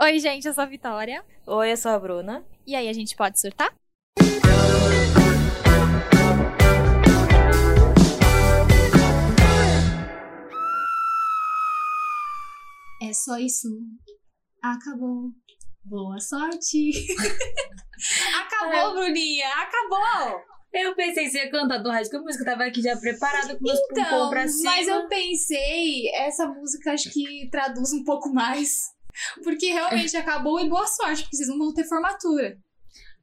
Oi, gente, eu sou a Vitória. Oi, eu sou a Bruna. E aí, a gente pode surtar? É só isso. Acabou. Boa sorte. acabou, Bruninha. Acabou. Eu pensei que você ia cantar do Musical, eu tava aqui já preparada com meus Então, pompom pra cima. mas eu pensei, essa música acho que traduz um pouco mais. Porque realmente acabou e boa sorte, porque vocês não vão ter formatura.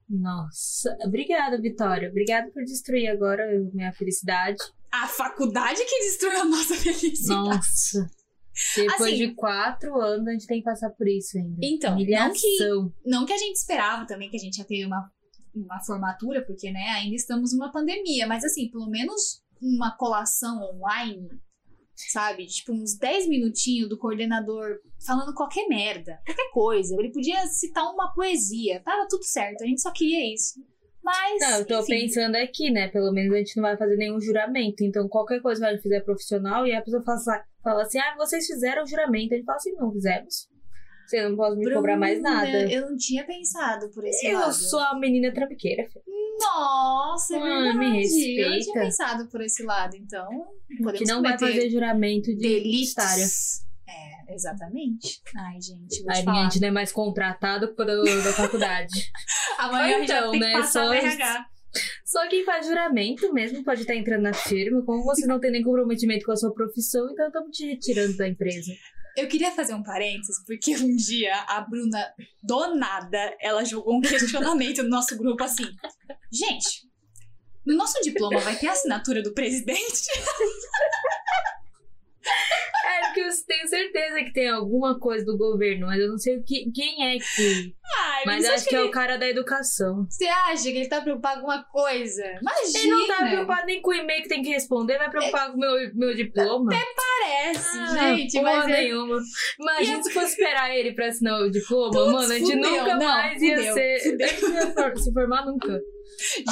Nossa, obrigada, Vitória. Obrigada por destruir agora a minha felicidade. A faculdade que destruiu a nossa felicidade. Nossa. Depois Assim- de quatro anos, a gente tem que passar por isso ainda. Então, não que, não que a gente esperava também que a gente ia ter uma, uma formatura, porque né, ainda estamos numa pandemia, mas assim, pelo menos uma colação online, sabe? Tipo, uns 10 minutinhos do coordenador falando qualquer merda, qualquer coisa. Ele podia citar uma poesia, tava tudo certo, a gente só queria isso. Mas. Não, eu tô enfim, pensando aqui, né? Pelo menos a gente não vai fazer nenhum juramento. Então, qualquer coisa que a gente fizer profissional e a pessoa fala, fala assim: ah, vocês fizeram o juramento. A gente fala assim: não fizemos. Você não pode me cobrar mais Bruna, nada. Eu não tinha pensado por esse Eu lado. sou a menina trambiqueira. Nossa, é verdade. me Eu não respeita. tinha pensado por esse lado, então. Podemos Que não vai fazer juramento de delitos. É, exatamente. Ai, gente, vou Aí a gente não é mais contratado por da da faculdade. Amanhã Então, que né, passar só. Só quem faz juramento mesmo pode estar entrando na firma. Como você não tem nem comprometimento com a sua profissão, então estamos te retirando da empresa. Eu queria fazer um parênteses, porque um dia a Bruna, do nada, ela jogou um questionamento no nosso grupo assim. Gente, no nosso diploma vai ter a assinatura do presidente? É, porque eu tenho certeza que tem alguma coisa do governo, mas eu não sei o que, quem é que. Ai, Mas acho que é ele- o cara da educação. Você acha que ele tá preocupado com alguma coisa? Imagina! Ele não tá preocupado nem com o e-mail que tem que responder, vai preocupar com o meu, meu diploma. Parece, Ah, gente, porra mas é... nenhuma. Imagina se fosse esperar ele pra assinar o diploma, mano, a gente fudeu, nunca não, mais ia fudeu, ser. fudeu. Ia se formar nunca.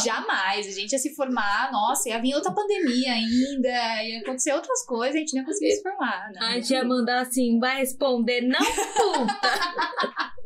Jamais. A gente ia se formar, nossa, ia vir outra pandemia ainda, ia acontecer outras coisas, a gente não ia conseguir se formar. Não. A gente ia mandar assim, vai responder, não puta!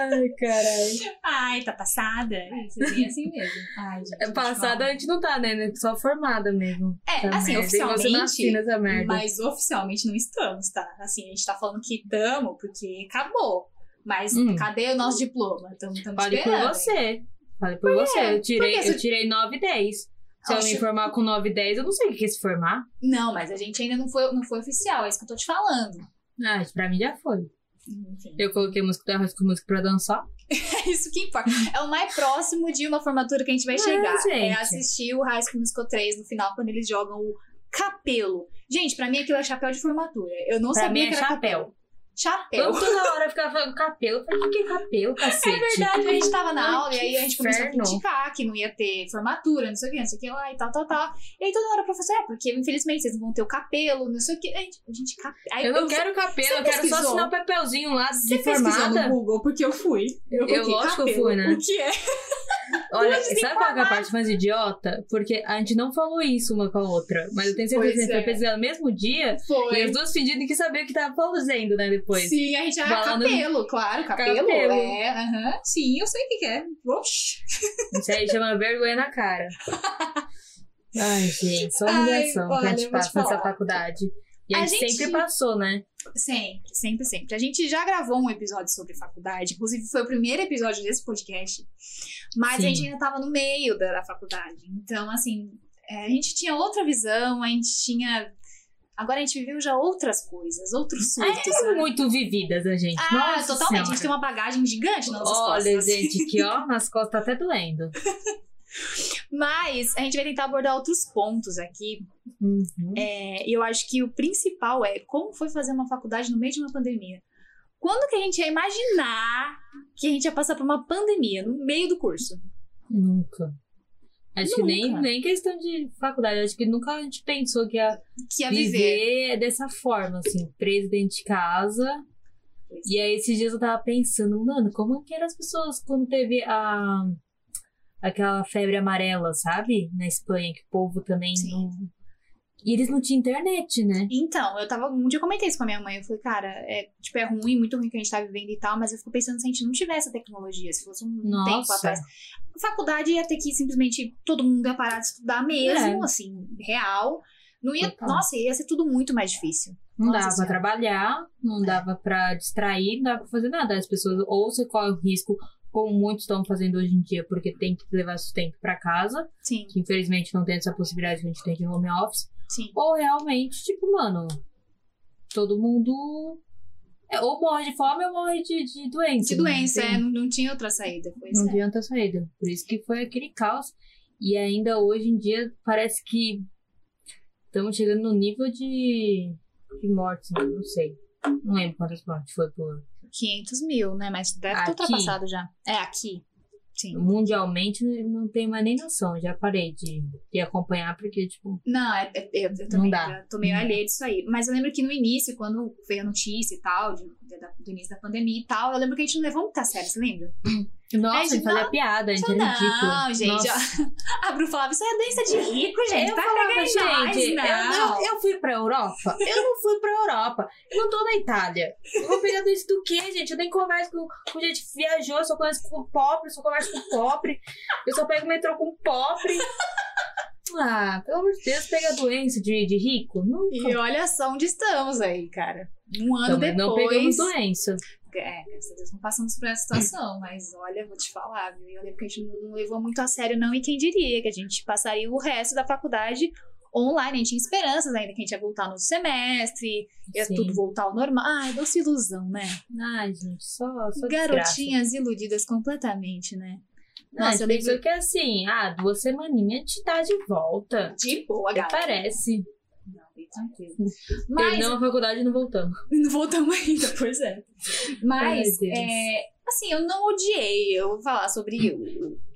Ai, caralho. Ai, tá passada? Isso é assim mesmo. Ai, gente, Passada a gente não tá, né? Só formada mesmo. É, assim, merda. Oficialmente. Mas oficialmente não estamos, tá? Assim, a gente tá falando que estamos porque acabou. Mas Hum. cadê o nosso diploma? Estamos Fale por esperando. você. Fale por você. Eu tirei, Por eu tirei 9 e 10. Se eu me formar com 9 e 10, eu não sei o que é se formar. Não, mas a gente ainda não foi, não foi oficial, é isso que eu tô te falando. Ah, pra mim já foi. Enfim, Eu coloquei música da Rasco Música pra dançar. é isso que importa. É o mais próximo de uma formatura que a gente vai É, chegar. É gente. assistir o High School Musical 3 no final, quando eles jogam o capelo. Gente, pra mim aquilo é chapéu de formatura. Eu não Pra sabia mim é que era chapéu. capel. Chapéu. Eu toda hora ficava falando capelo. Eu falei, o que é capelo, cacete? É verdade, a gente tava na aula e aí a gente começou a criticar que não ia ter formatura, não sei o que, não sei o que lá e tal, tal, tal. E aí toda hora o professor, é, porque infelizmente vocês não vão ter o capelo, não sei o que. A gente, a gente capelo. Eu não quero capelo, Você eu quero só assinar o papelzinho lá Você de pesquisou formada. no Google, porque eu fui. Eu, coloquei lógico que eu fui, né? O que é? Olha, sabe qual é a parte mais idiota? Porque a gente não falou isso uma com a outra. Mas eu tenho certeza Pois que a gente é. foi pesquisar no mesmo dia. E Foi. as duas fingindo que sabia o que tava fazendo, né, depois. Sim, a gente, ah, Falando- capelo, claro, capelo. Capelo. É, aham. Sim, eu sei o que que é. Oxi. Isso aí chama vergonha na cara. Ai, gente, só humilhação que a gente passa nessa faculdade. E a, A gente, sempre passou, né? Sempre, sempre, sempre. A gente já gravou um episódio sobre faculdade, inclusive foi o primeiro episódio desse podcast, mas Sim. a gente ainda tava no meio da, da faculdade. Então, assim, é, a gente tinha outra visão, a gente tinha. Agora a gente viveu já outras coisas, outros surtos. É sabe? muito vividas a gente. Ah, Nossa totalmente. A gente Senhora. tem uma bagagem gigante nas nossas Olha, costas. gente, aqui, ó, nas costas tá até doendo. Mas a gente vai tentar abordar outros pontos aqui. Uhum. É, eu acho que o principal é como foi fazer uma faculdade no meio de uma pandemia. Quando que a gente ia imaginar que a gente ia passar por uma pandemia no meio do curso? Nunca. Acho que nem, Nunca. nem questão de faculdade. Acho que nunca a gente pensou que ia Que ia viver. viver dessa forma, assim, preso dentro de casa. Pois E aí, esses dias eu tava pensando, mano, como que eram as pessoas quando teve a. aquela febre amarela, sabe? Na Espanha, que o povo também Sim. não. E eles não tinham internet, né? Então, eu tava. Um dia eu comentei isso com a minha mãe. Eu falei, cara, é, tipo, é ruim, muito ruim que a gente tá vivendo e tal, mas eu fico pensando se a gente não tivesse a tecnologia, se fosse um Nossa. tempo atrás. A faculdade ia ter que simplesmente todo mundo ia parar de estudar mesmo, É. assim, real. Não ia. Nossa, ia ser tudo muito mais difícil. Não Nossa dava pra Senhora. trabalhar, não dava pra distrair, não dava pra fazer nada. As pessoas ou você corre o risco, como muitos estão fazendo hoje em dia, porque tem que levar sustento pra casa, Sim, que infelizmente não tem essa possibilidade que a gente tem de home office. sim. Ou realmente, tipo, mano, todo mundo. é, ou morre de fome ou morre de, de doença. De né? doença, Tem- é, não, não tinha outra saída. Pois Não é. adianta saída. Por isso que foi aquele caos. E ainda hoje em dia parece que estamos chegando no nível de, de mortes, né? não sei. Não lembro quantas mortes foi por. 500 mil, né? Mas deve ter Aqui? ultrapassado já. É, aqui. Sim. Mundialmente não tenho mais nem noção. Já parei de, de acompanhar, porque, tipo, Não, é, é- eu, eu também já tô meio alheia disso aí. Mas eu lembro que no início, quando veio a notícia e tal, de- de- da- do início da pandemia e tal, eu lembro que a gente não levou muito a sério, você lembra? nossa, É, a gente fazia não, piada, a gente Não, era ridículo. gente. Nossa. ó, a Bru falava, isso é doença de rico, gente. eu vai falava, gente, eu, não. eu, eu fui pra Europa? Eu não fui pra Europa. Eu não tô na Itália. Eu vou pegar isso do quê, gente? Eu nem converso com, com gente que viajou, eu só converso com pobre, eu só converso com pobre. Eu só pego metrô com pobre. Ah, pelo amor de Deus, pega doença de, de rico? Nunca. E olha só onde estamos aí, cara. Um ano Também não depois. pegamos doença. É, graças a Deus não passamos por essa situação, mas olha, vou te falar, viu? Eu lembro que a gente não levou muito a sério, não, e quem diria que a gente passaria o resto da faculdade online. A gente tinha esperanças ainda que a gente ia voltar no semestre, ia Sim. tudo voltar ao normal. Ai, doce ilusão, né? Ai, gente, só, só desgraça. Garotinhas iludidas completamente, né? Nossa, eu lembro- que assim, ah, duas semaninhas a gente tá de volta. De boa, galera. parece. Tranquilo. Mas Terminamos a faculdade e não voltamos. Não voltamos ainda, pois é. Mas, é, assim, eu não odiei. Eu vou falar sobre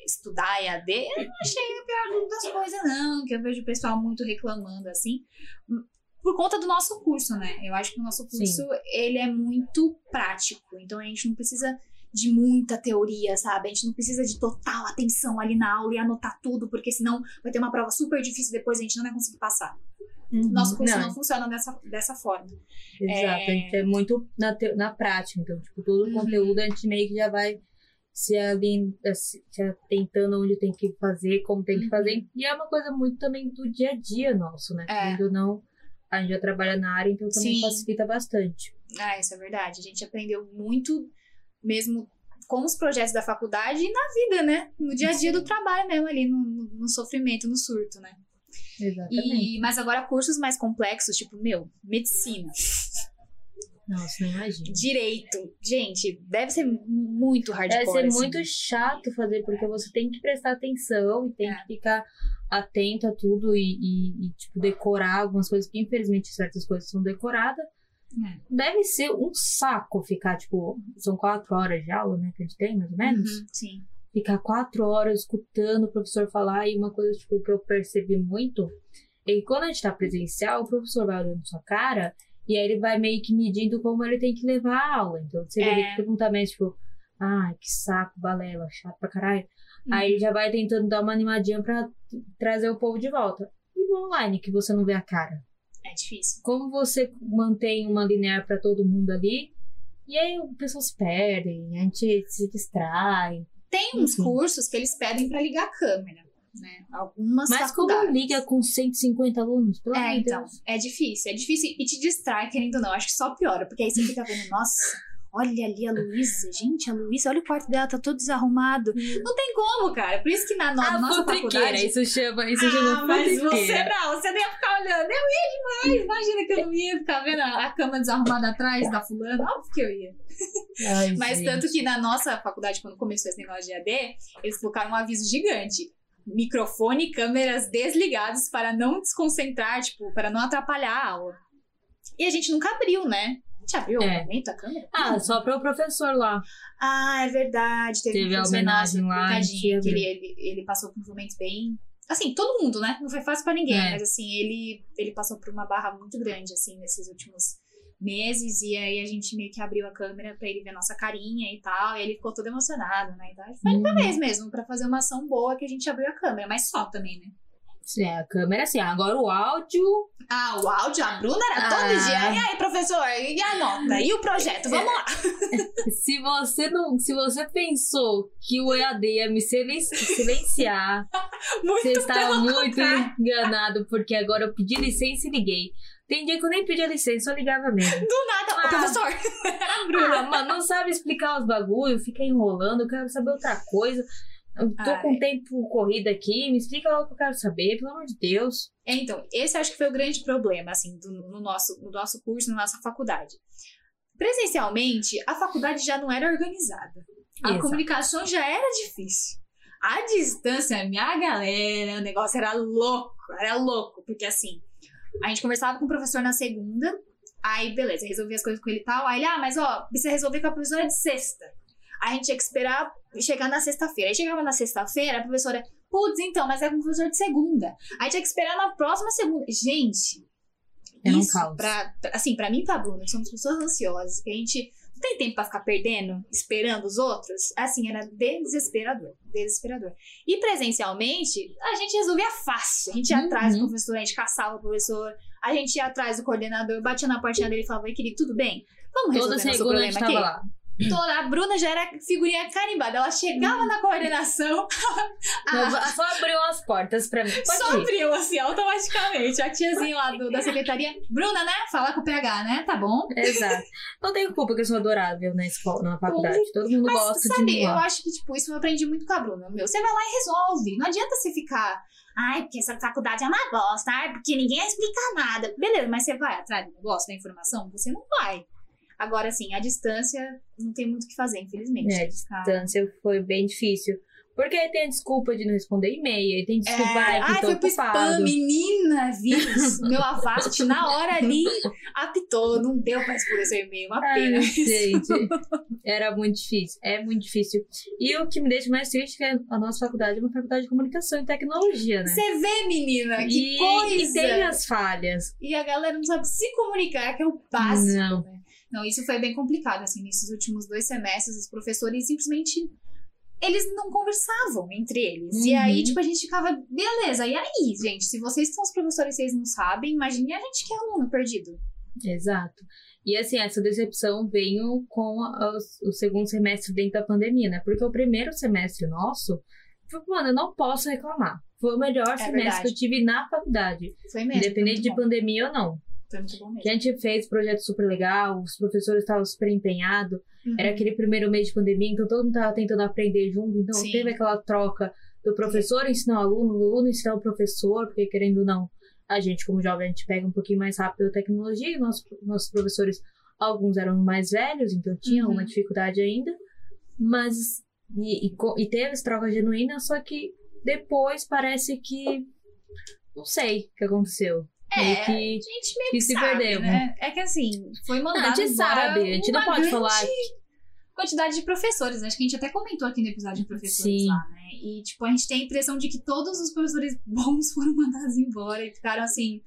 estudar EAD. Eu não achei a pior das coisas, não. Que eu vejo o pessoal muito reclamando, assim. Por conta do nosso curso, né? Eu acho que o nosso curso, ele é muito prático. Então, a gente não precisa de muita teoria, sabe? A gente não precisa de total atenção ali na aula e anotar tudo, porque senão vai ter uma prova super difícil depois a gente não vai conseguir passar. Nosso curso não, Não, funciona dessa, dessa forma. Exato, a gente é muito na, te- na prática, então, tipo, todo o Uhum. conteúdo a gente meio que já vai se, ali, se se atentando onde tem que fazer, como tem que Uhum. fazer. E é uma coisa muito também do dia a dia nosso, né? É. Querendo ou não, a gente já trabalha na área, então também Sim. facilita bastante. Ah, isso é verdade. A gente aprendeu muito mesmo com os projetos da faculdade e na vida, né? No dia a dia do trabalho mesmo, ali no, no- sofrimento, no surto, né? Exatamente. E, mas agora cursos mais complexos, tipo, meu, medicina, Nossa, não imagino. direito. Gente, deve ser muito hardcore. Deve ser assim. muito chato fazer, porque você tem que prestar atenção e tem É. que ficar atento a tudo e, e- e, tipo, decorar algumas coisas, que infelizmente certas coisas são decoradas. É. Deve ser um saco ficar, tipo, são quatro horas de aula, né, que a gente tem, mais ou menos. Uhum, sim. Ficar quatro horas escutando o professor falar, e uma coisa, tipo, que eu percebi muito é que quando a gente tá presencial, o professor vai olhando sua cara e aí ele vai meio que medindo como ele tem que levar a aula. Então, você É. perguntar mais, tipo, ai, que saco, balela, chato pra caralho. Uhum. Aí ele já vai tentando dar uma animadinha pra trazer o povo de volta. E no online, que você não vê a cara? É difícil. Como você mantém uma linear pra todo mundo ali? E aí o pessoal se perde, a gente se distrai. Tem uns Uhum. cursos que eles pedem pra ligar a câmera, né? Algumas Mas como faculdades. liga com 150 alunos? Pelo É, então, Deus. é difícil, é difícil e te distrai, querendo ou não, acho que só piora, porque aí você fica vendo, nossa, olha ali a Luísa, gente, a Luísa, olha o quarto dela, tá todo desarrumado. Não tem como, cara, por isso que na, no- A nossa faculdade... isso chama, isso Ah, chama mas você não, você nem ia ficar olhando, eu ia demais, imagina que eu não ia ficar vendo a, a cama desarrumada atrás da fulana, óbvio que eu ia. Ai, Mas gente. tanto que na nossa faculdade, quando começou esse negócio de AD, eles colocaram um aviso gigante. Microfone e câmeras desligados para não desconcentrar, tipo, para não atrapalhar a aula. E a gente nunca abriu, né? Gente abriu É. o momento, a câmera? Ah, só para o professor lá. Ah, é verdade. Teve, Teve um a homenagem lá, tadinho, que ele, ele, ele passou por momentos bem... Assim, todo mundo, né? Não foi fácil pra ninguém, É. mas assim, ele, ele passou por uma barra muito grande, assim, nesses últimos meses, e aí a gente meio que abriu a câmera pra ele ver a nossa carinha e tal, e ele ficou todo emocionado, né? Então, foi Uhum. uma vez mesmo, pra fazer uma ação boa que a gente abriu a câmera, mas só também, né? Sim, a câmera assim. Agora o áudio. Ah, o áudio, a Bruna era todo Ah. dia. E aí, professor? E a nota? E o projeto? Vamos lá. Se você não. Se você pensou que o EAD ia me silen- silenciar, você está pelo muito contrário. enganado, porque agora eu pedi licença e liguei. Tem dia que eu nem pedi a licença, eu ligava mesmo. Do nada. Ah. Professor. Era a Bruna. Ah, mano, não sabe explicar os bagulho, fica enrolando, eu quero saber outra coisa. Eu tô Ai. com tempo corrido aqui, me explica logo o que eu quero saber, pelo amor de Deus. É, então, esse acho que foi o grande problema, assim, do- no, nosso, no nosso curso, na nossa faculdade. Presencialmente, a faculdade já não era organizada. A Exato. comunicação já era difícil. A distância, minha galera, o negócio era louco, era louco, porque assim, a gente conversava com o professor na segunda, aí beleza, resolvia as coisas com ele e tal, aí ele, ah, mas ó, precisa resolver com a professora de sexta. A gente tinha que esperar chegar na sexta-feira. Aí chegava na sexta-feira, a professora, putz, então, mas é com o professor de segunda. Aí tinha que esperar na próxima segunda. Gente, Era um isso, caos. Pra, assim, pra mim e pra Bruna, que somos pessoas ansiosas, que a gente não tem tempo pra ficar perdendo, esperando os outros, assim, era desesperador, desesperador. E presencialmente, a gente resolvia fácil. A gente ia Uhum. atrás do professor, a gente caçava o professor, a gente ia atrás do coordenador, batia na portinha dele e falava, querido, tudo bem? Vamos resolver Toda nosso problema aqui? lá. Toda, a Bruna já era figurinha carimbada. Ela chegava na coordenação, a, Só abriu as portas pra mim. Pode só ir. abriu assim, automaticamente. A tiazinha lá do- da secretaria. Bruna, né? Fala com o PH, né? Tá bom. Exato. Não tenho culpa que eu sou adorável na escola, na faculdade. Todo mundo Mas gosta de sabe, mim eu acho que, tipo, isso eu aprendi muito com a Bruna. Meu, você vai lá e resolve. Não adianta você ficar. Ai, porque essa faculdade é uma bosta. Ai, porque ninguém explica nada. Beleza, mas você vai atrás do negócio, da informação? Você não vai. Agora, assim, a distância não tem muito o que fazer, infelizmente. É, a Ficar- distância foi bem difícil. Porque aí tem a desculpa de não responder e-mail, aí tem desculpa É, ai, ai, foi pro spam, menina, vírus. Meu Avast na hora ali apitou. Não deu pra responder seu e-mail, uma Ai, pena. gente, era muito difícil. É muito difícil. E o que me deixa mais triste é que a nossa faculdade é uma faculdade de comunicação e tecnologia, né? Você vê, menina, que e, coisa. e tem as falhas. E a galera não sabe se comunicar, que é o básico, Não. né? Não, isso foi bem complicado, assim, nesses últimos dois semestres, os professores simplesmente, eles não conversavam entre eles. E Uhum. aí, tipo, a gente ficava, beleza, e aí, gente, se vocês são os professores e vocês não sabem, imagine a gente que é aluno perdido. Exato. E assim, essa decepção veio com a- o segundo semestre dentro da pandemia, né? Porque o primeiro semestre nosso, foi, mano, eu não posso reclamar. Foi o melhor semestre verdade. que eu tive na faculdade. Foi mesmo. independente de bom. pandemia ou não. Foi muito bom Que mesmo. a gente fez projeto super legal, os professores estavam super empenhados. Uhum. Era aquele primeiro mês de pandemia, então todo mundo tava tentando aprender junto. Então Sim. teve aquela troca do professor ensinar o aluno, o aluno ensinar o professor, porque querendo ou não, a gente, como jovem, a gente pega um pouquinho mais rápido a tecnologia, e nossos, nossos professores, alguns eram mais velhos, então tinha Uhum. uma dificuldade ainda. Mas. E, e, e teve essa troca genuína, só que depois parece que. Não sei o que aconteceu. É, que. a gente meio que que se sabe, perdeu, né? É que assim, foi Não, mandado a gente embora sabe, a gente não pode grande falar. quantidade de professores. Acho que a gente até comentou aqui no episódio de professores Sim. lá, né? E, tipo, a gente tem a impressão de que todos os professores bons foram mandados embora e ficaram, assim,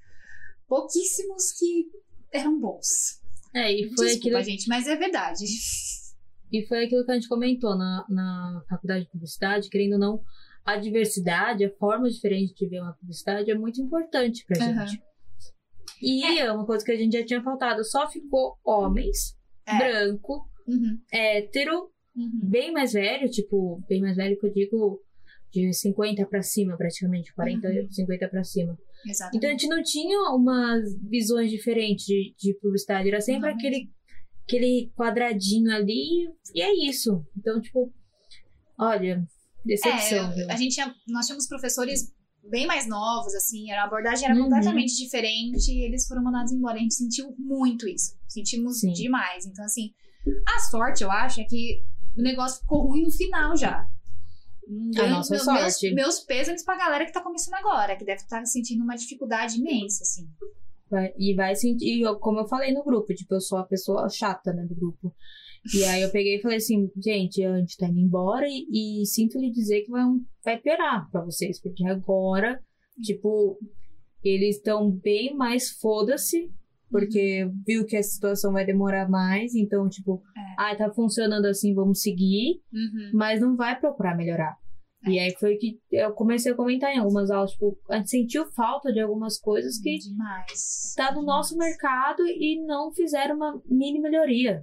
pouquíssimos que eram bons. É, e foi Desculpa, aquilo gente, mas é verdade. E foi aquilo que a gente comentou na, na faculdade de publicidade, querendo ou não, a diversidade, a forma diferente de ver uma publicidade é muito importante pra gente. E é. uma coisa que a gente já tinha faltado, só ficou homens, É. branco, Uhum, hétero, uhum. bem mais velho, tipo, bem mais velho que eu digo de 50 pra cima, praticamente, 40, Uhum. 50 pra cima. Exatamente. Então a gente não tinha umas visões diferentes de, de publicidade, era sempre aquele, aquele quadradinho ali e é isso. Então, tipo, olha, decepção. É, viu? a gente nós tínhamos professores bem mais novos, assim, a abordagem era Uhum. completamente diferente e eles foram mandados embora. A gente sentiu muito isso. Sentimos Sim. demais. Então, assim, a sorte, eu acho, é que o negócio ficou ruim no final já. A nossa meus, sorte. Meus, meus pêsames pra galera que tá começando agora, que deve estar sentindo uma dificuldade imensa, assim. Vai- e vai sentir, como eu falei no grupo, tipo, eu sou a pessoa chata, né, do grupo. E aí eu peguei e falei assim, gente, a gente tá indo embora e, e sinto lhe dizer que vai, vai piorar pra vocês, porque agora, tipo, eles estão bem mais foda-se, porque viu que a situação vai demorar mais, então, tipo, É. ah, tá funcionando assim, vamos seguir, Uhum. mas não vai procurar melhorar. E aí foi que eu comecei a comentar em algumas aulas, tipo, a gente sentiu falta de algumas coisas que Demais. tá no nosso mercado e não fizeram uma mini melhoria.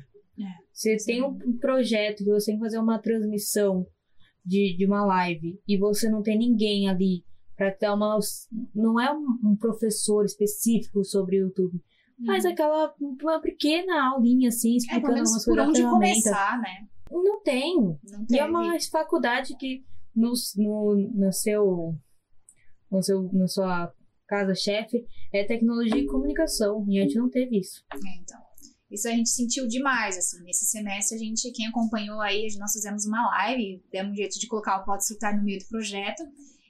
É, Você sim. tem um projeto que você tem que fazer uma transmissão de, de uma live e você não tem ninguém ali para dar uma. Não é um, um professor específico sobre o YouTube, mas aquela uma pequena aulinha assim, Uhum. É, explicando menos algumas por coisas da onde começar, né? Não tem. Não E é uma faculdade que no, no, no seu. No seu na sua casa-chefe é tecnologia e comunicação. E a gente não teve isso. É, então. Isso a gente sentiu demais, assim. Nesse semestre, a gente, quem acompanhou aí, nós fizemos uma live, demos um jeito de colocar o Pode Citar no meio do projeto,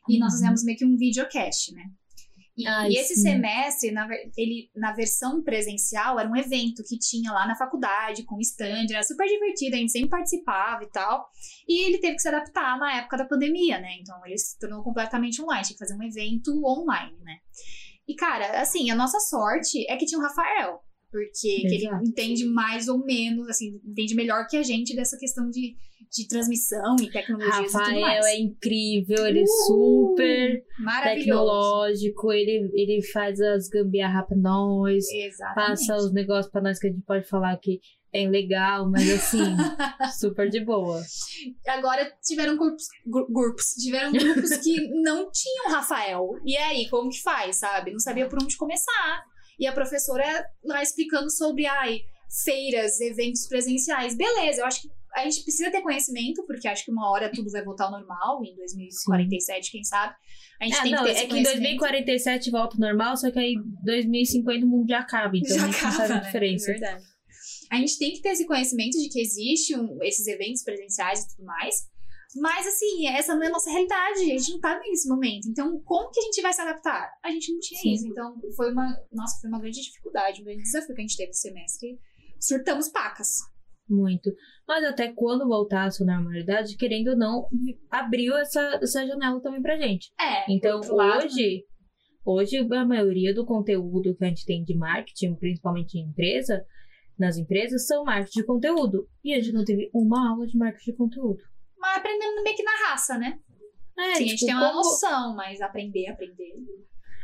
e nós Uhum. fizemos meio que um videocast, né? E, Ai, e esse sim. semestre, na, ele, na versão presencial, era um evento que tinha lá na faculdade, com stand, era super divertido, a gente sempre participava e tal. E ele teve que se adaptar na época da pandemia, né? Então ele se tornou completamente online, tinha que fazer um evento online, né? E, cara, assim, a nossa sorte é que tinha o Rafael. Porque que ele entende mais ou menos, assim, entende melhor que a gente dessa questão de, de transmissão e tecnologias e tudo Rafael mais. é incrível, ele é Uh, super Maravilhoso. tecnológico, ele, ele faz as gambiarra pra nós, Exatamente. passa os negócios pra nós que a gente pode falar que é legal, mas assim, super de boa. Agora tiveram grupos, gru- grupos, tiveram grupos que não tinham Rafael. E aí, como que faz, sabe? Não sabia por onde começar. E a professora lá explicando sobre, ai, feiras, eventos presenciais. Beleza, eu acho que a gente precisa ter conhecimento, porque acho que uma hora tudo vai voltar ao normal, em 2047, quem sabe. A gente Ah, tem não, que ter é que em conhecimento. 2047 volta ao normal, só que aí 2050 o mundo já acaba, então Já a gente acaba, sabe a né? diferença. Verdade. A gente tem que ter esse conhecimento de que existem esses eventos presenciais e tudo mais. Mas, assim, essa não é a nossa realidade. A gente não tá nesse momento. Então, como que a gente vai se adaptar? A gente não tinha Sim. isso. Então, foi uma. Nossa, foi uma grande dificuldade, um grande desafio que a gente teve esse semestre. Surtamos pacas. Muito. Mas até quando voltar à sua normalidade, querendo ou não, abriu essa, essa janela também pra gente. É. Então, lado, hoje, hoje a maioria do conteúdo que a gente tem de marketing, principalmente em empresa, nas empresas, são marketing de conteúdo. E a gente não teve uma aula de marketing de conteúdo. Mas aprendendo meio que na raça, né? É, Sim, a gente tipo, tem uma como- noção, mas aprender, aprender.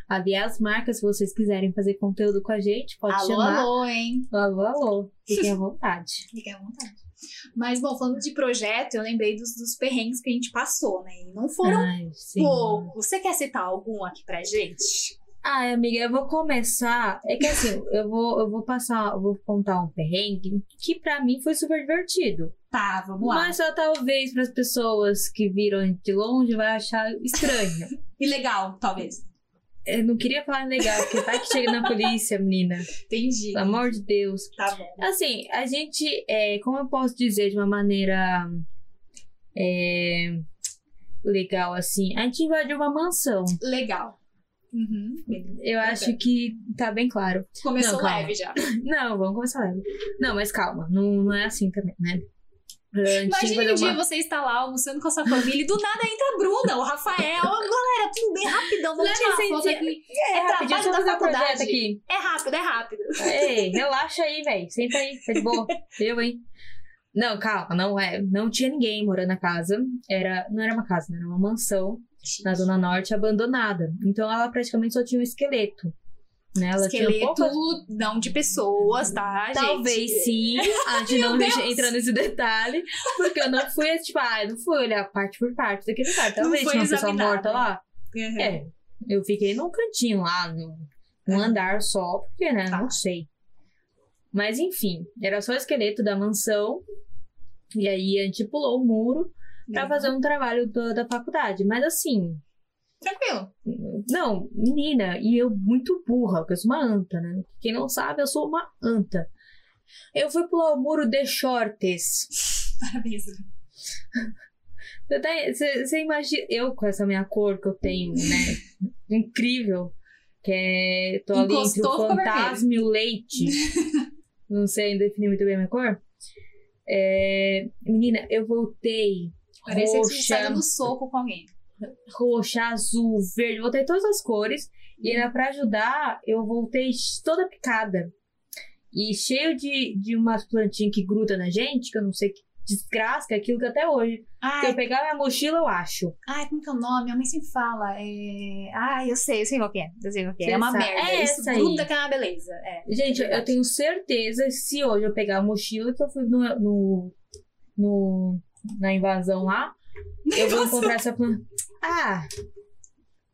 Aliás, marcas, se vocês quiserem fazer conteúdo com a gente, pode alô, chamar. alô, hein? Alô, alô. Fiquem à vontade. Fiquem à vontade. Mas, bom, falando de projeto, eu lembrei dos, dos perrengues que a gente passou, né? E não foram poucos. Você quer citar algum aqui pra gente? Ai, amiga, eu vou começar. É que assim, eu vou, eu vou passar, eu vou contar um perrengue que pra mim foi super divertido. Tá, vamos lá. Mas só talvez para as pessoas que viram de longe vai achar estranho. E legal, talvez. Eu não queria falar legal, porque vai que chega na polícia, menina. Entendi. Pelo amor de Deus. Tá bom. Assim, a gente, é, como eu posso dizer de uma maneira é, legal, assim, a gente invadiu uma mansão. Legal. Uhum. Eu acho que tá bem claro. Começou Não, leve já. Não, vamos começar leve. Não, mas calma, não, não é assim também, né? Imagina um dia uma- você está lá almoçando com a sua família e do nada entra a Bruna, o Rafael. Galera, tudo bem rapidão, vamos Não, tirar mas foto aqui. É, é rapidinho, trabalho da faculdade. aqui. É rápido, é rápido. Ei, relaxa aí, velho. Senta aí, tá de boa. Eu, hein? Não, calma, não é. Não tinha ninguém morando na casa. Era, não era uma casa, né? Era uma mansão na Zona Norte abandonada. Então ela praticamente só tinha um esqueleto. Né? Ela Esqueleto poucas... não de pessoas, tá, Talvez gente? sim, a gente não Deus! entrar nesse detalhe, porque eu não fui, tipo, ah, não fui olhar parte por parte daquele lugar. Talvez tinha uma pessoa morta lá. Uhum. É, eu fiquei num cantinho lá, num, num andar só, porque, né, Tá. não sei. Mas enfim, era só o esqueleto da mansão. E aí a gente pulou o muro pra Uhum. fazer um trabalho da, da faculdade. Mas assim, Tranquilo. não, menina, e eu muito burra, porque eu sou uma anta, né? Quem não sabe, eu sou uma anta. Eu fui pular o muro de shorts. Parabéns. Você, tá- você- imagina, eu com essa minha cor que eu tenho, né? Incrível. Que é. Tô ali entre o fantasma e o leite. Não sei definir muito bem a minha cor. É, menina, eu voltei. Parece que você roxa, saiu no soco com alguém. roxa, azul, verde, voltei todas as cores. E era pra ajudar, eu voltei toda picada. E cheio de, de umas plantinhas que grudam na gente, que eu não sei que desgraça, aquilo que até hoje. Se eu Ai, pegar minha mochila, eu acho. ai, como que é o nome? Minha mãe sempre fala. É... Ai, eu sei, eu sei qual que é. Eu sei qual que é. Você É uma sabe. merda. É Isso gruda que é uma beleza. É. Gente, eu Verdade. tenho certeza, se hoje eu pegar a mochila que eu fui no, no, no- na invasão lá, eu vou encontrar essa planta. Ah!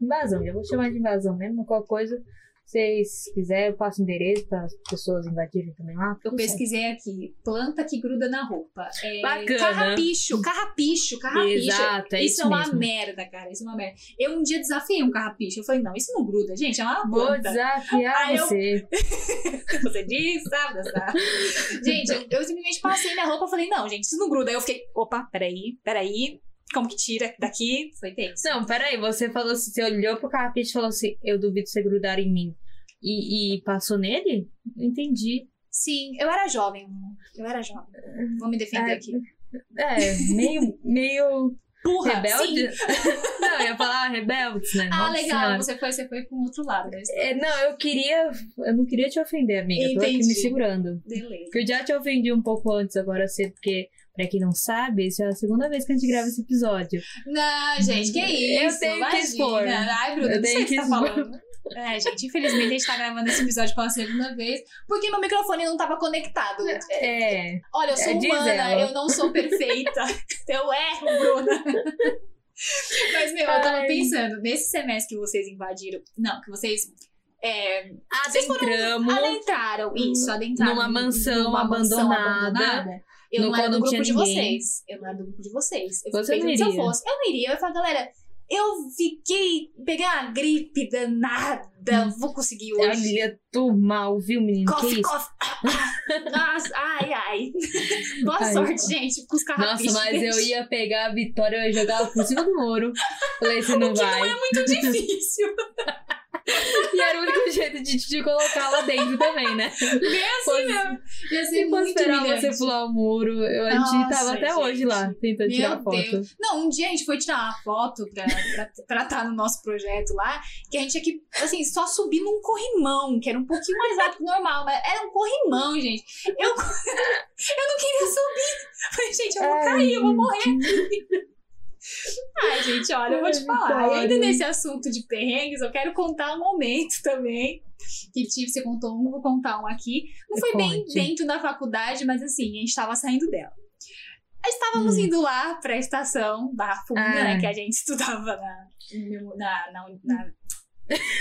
Invasão, já vou chamar de invasão mesmo, qualquer coisa. Se vocês quiserem, eu passo o endereço para as pessoas invadirem também lá. Eu tudo certo. pesquisei aqui. Planta que gruda na roupa. É, Bacana. Carrapicho, carrapicho, carrapicho. Exato, é isso, isso é uma mesmo. merda, cara. Isso é uma merda. Eu um dia desafiei um carrapicho. Eu falei, não, isso não gruda, gente. É uma Vou planta. desafiar Aí eu- você. Você diz, sabe, dançar. Gente, eu, eu simplesmente passei minha roupa e falei, não, gente, isso não gruda. Aí eu fiquei, opa, peraí, peraí. Como que tira daqui? Foi tenso. Não, peraí, você falou assim, você olhou pro carpete e falou assim, eu duvido você grudar em mim. E, e passou nele? Entendi. Sim, eu era jovem. Eu era jovem. Vou me defender É, aqui. É, meio, meio Burra, rebelde. sim. não, eu ia falar rebeldes, né? Ah, Nossa legal. Senhora. Você foi, você foi com outro lado da história. É, não, eu queria. Eu não queria te ofender, amiga. Eu tô aqui Entendi. me segurando. Beleza. Porque eu já te ofendi um pouco antes, agora cedo, porque, pra quem não sabe, essa é a segunda vez que a gente grava esse episódio. Não, gente, que Eu isso? tenho que Imagina. expor. Ai, Bruno, Eu sei tenho que você que tá expor. falando. É, gente, infelizmente a gente tá gravando esse episódio pela segunda vez porque meu microfone não tava conectado. É. Olha, eu sou É, humana, eu não sou perfeita. eu erro, Bruna. Mas, meu, eu tava Ai. pensando, nesse semestre que vocês invadiram. Não, que vocês. É, foram Adentramos. adentraram, isso, adentraram. Numa mansão numa mansão abandonada. abandonada. Eu No não era do não grupo de ninguém. vocês. Eu não era do grupo de vocês. Eu Você não se eu iria. fosse. Eu não iria. Eu ia falar, galera, eu fiquei. Peguei uma gripe danada. Vou conseguir hoje. Lilia mal, viu, menino? Coffee, coffee. Nossa, ai, ai. Boa Ai. sorte, gente, com os Nossa, carrapichos. mas eu ia pegar a Vitória, eu ia jogar por cima do muro. Falei, você não Que vai. não é muito difícil. E era o único jeito de te colocar lá dentro também, né? Bem assim mesmo. Ia ser Se fosse esperar humilhante. você pular o muro, eu, a gente Nossa, tava até gente. hoje lá, tentando Meu tirar foto. Deus. Não, um dia a gente foi tirar uma foto pra, pra, pra estar no nosso projeto lá, que a gente tinha que, assim, só subir num corrimão, que era um pouquinho mais alto que o normal, mas era um corrimão, gente. Eu, eu não queria subir. Falei, gente, eu vou Ai, cair, eu vou morrer. Ai, gente, olha, eu vou te falar. E ainda nesse assunto de perrengues, eu quero contar um momento também. Que tive, você contou um, vou contar um aqui. Não foi bem dentro da faculdade, mas assim, a gente tava saindo dela. Estávamos Hum. indo lá pra estação da Funda, Ah. né? Que a gente estudava na. na, na, na-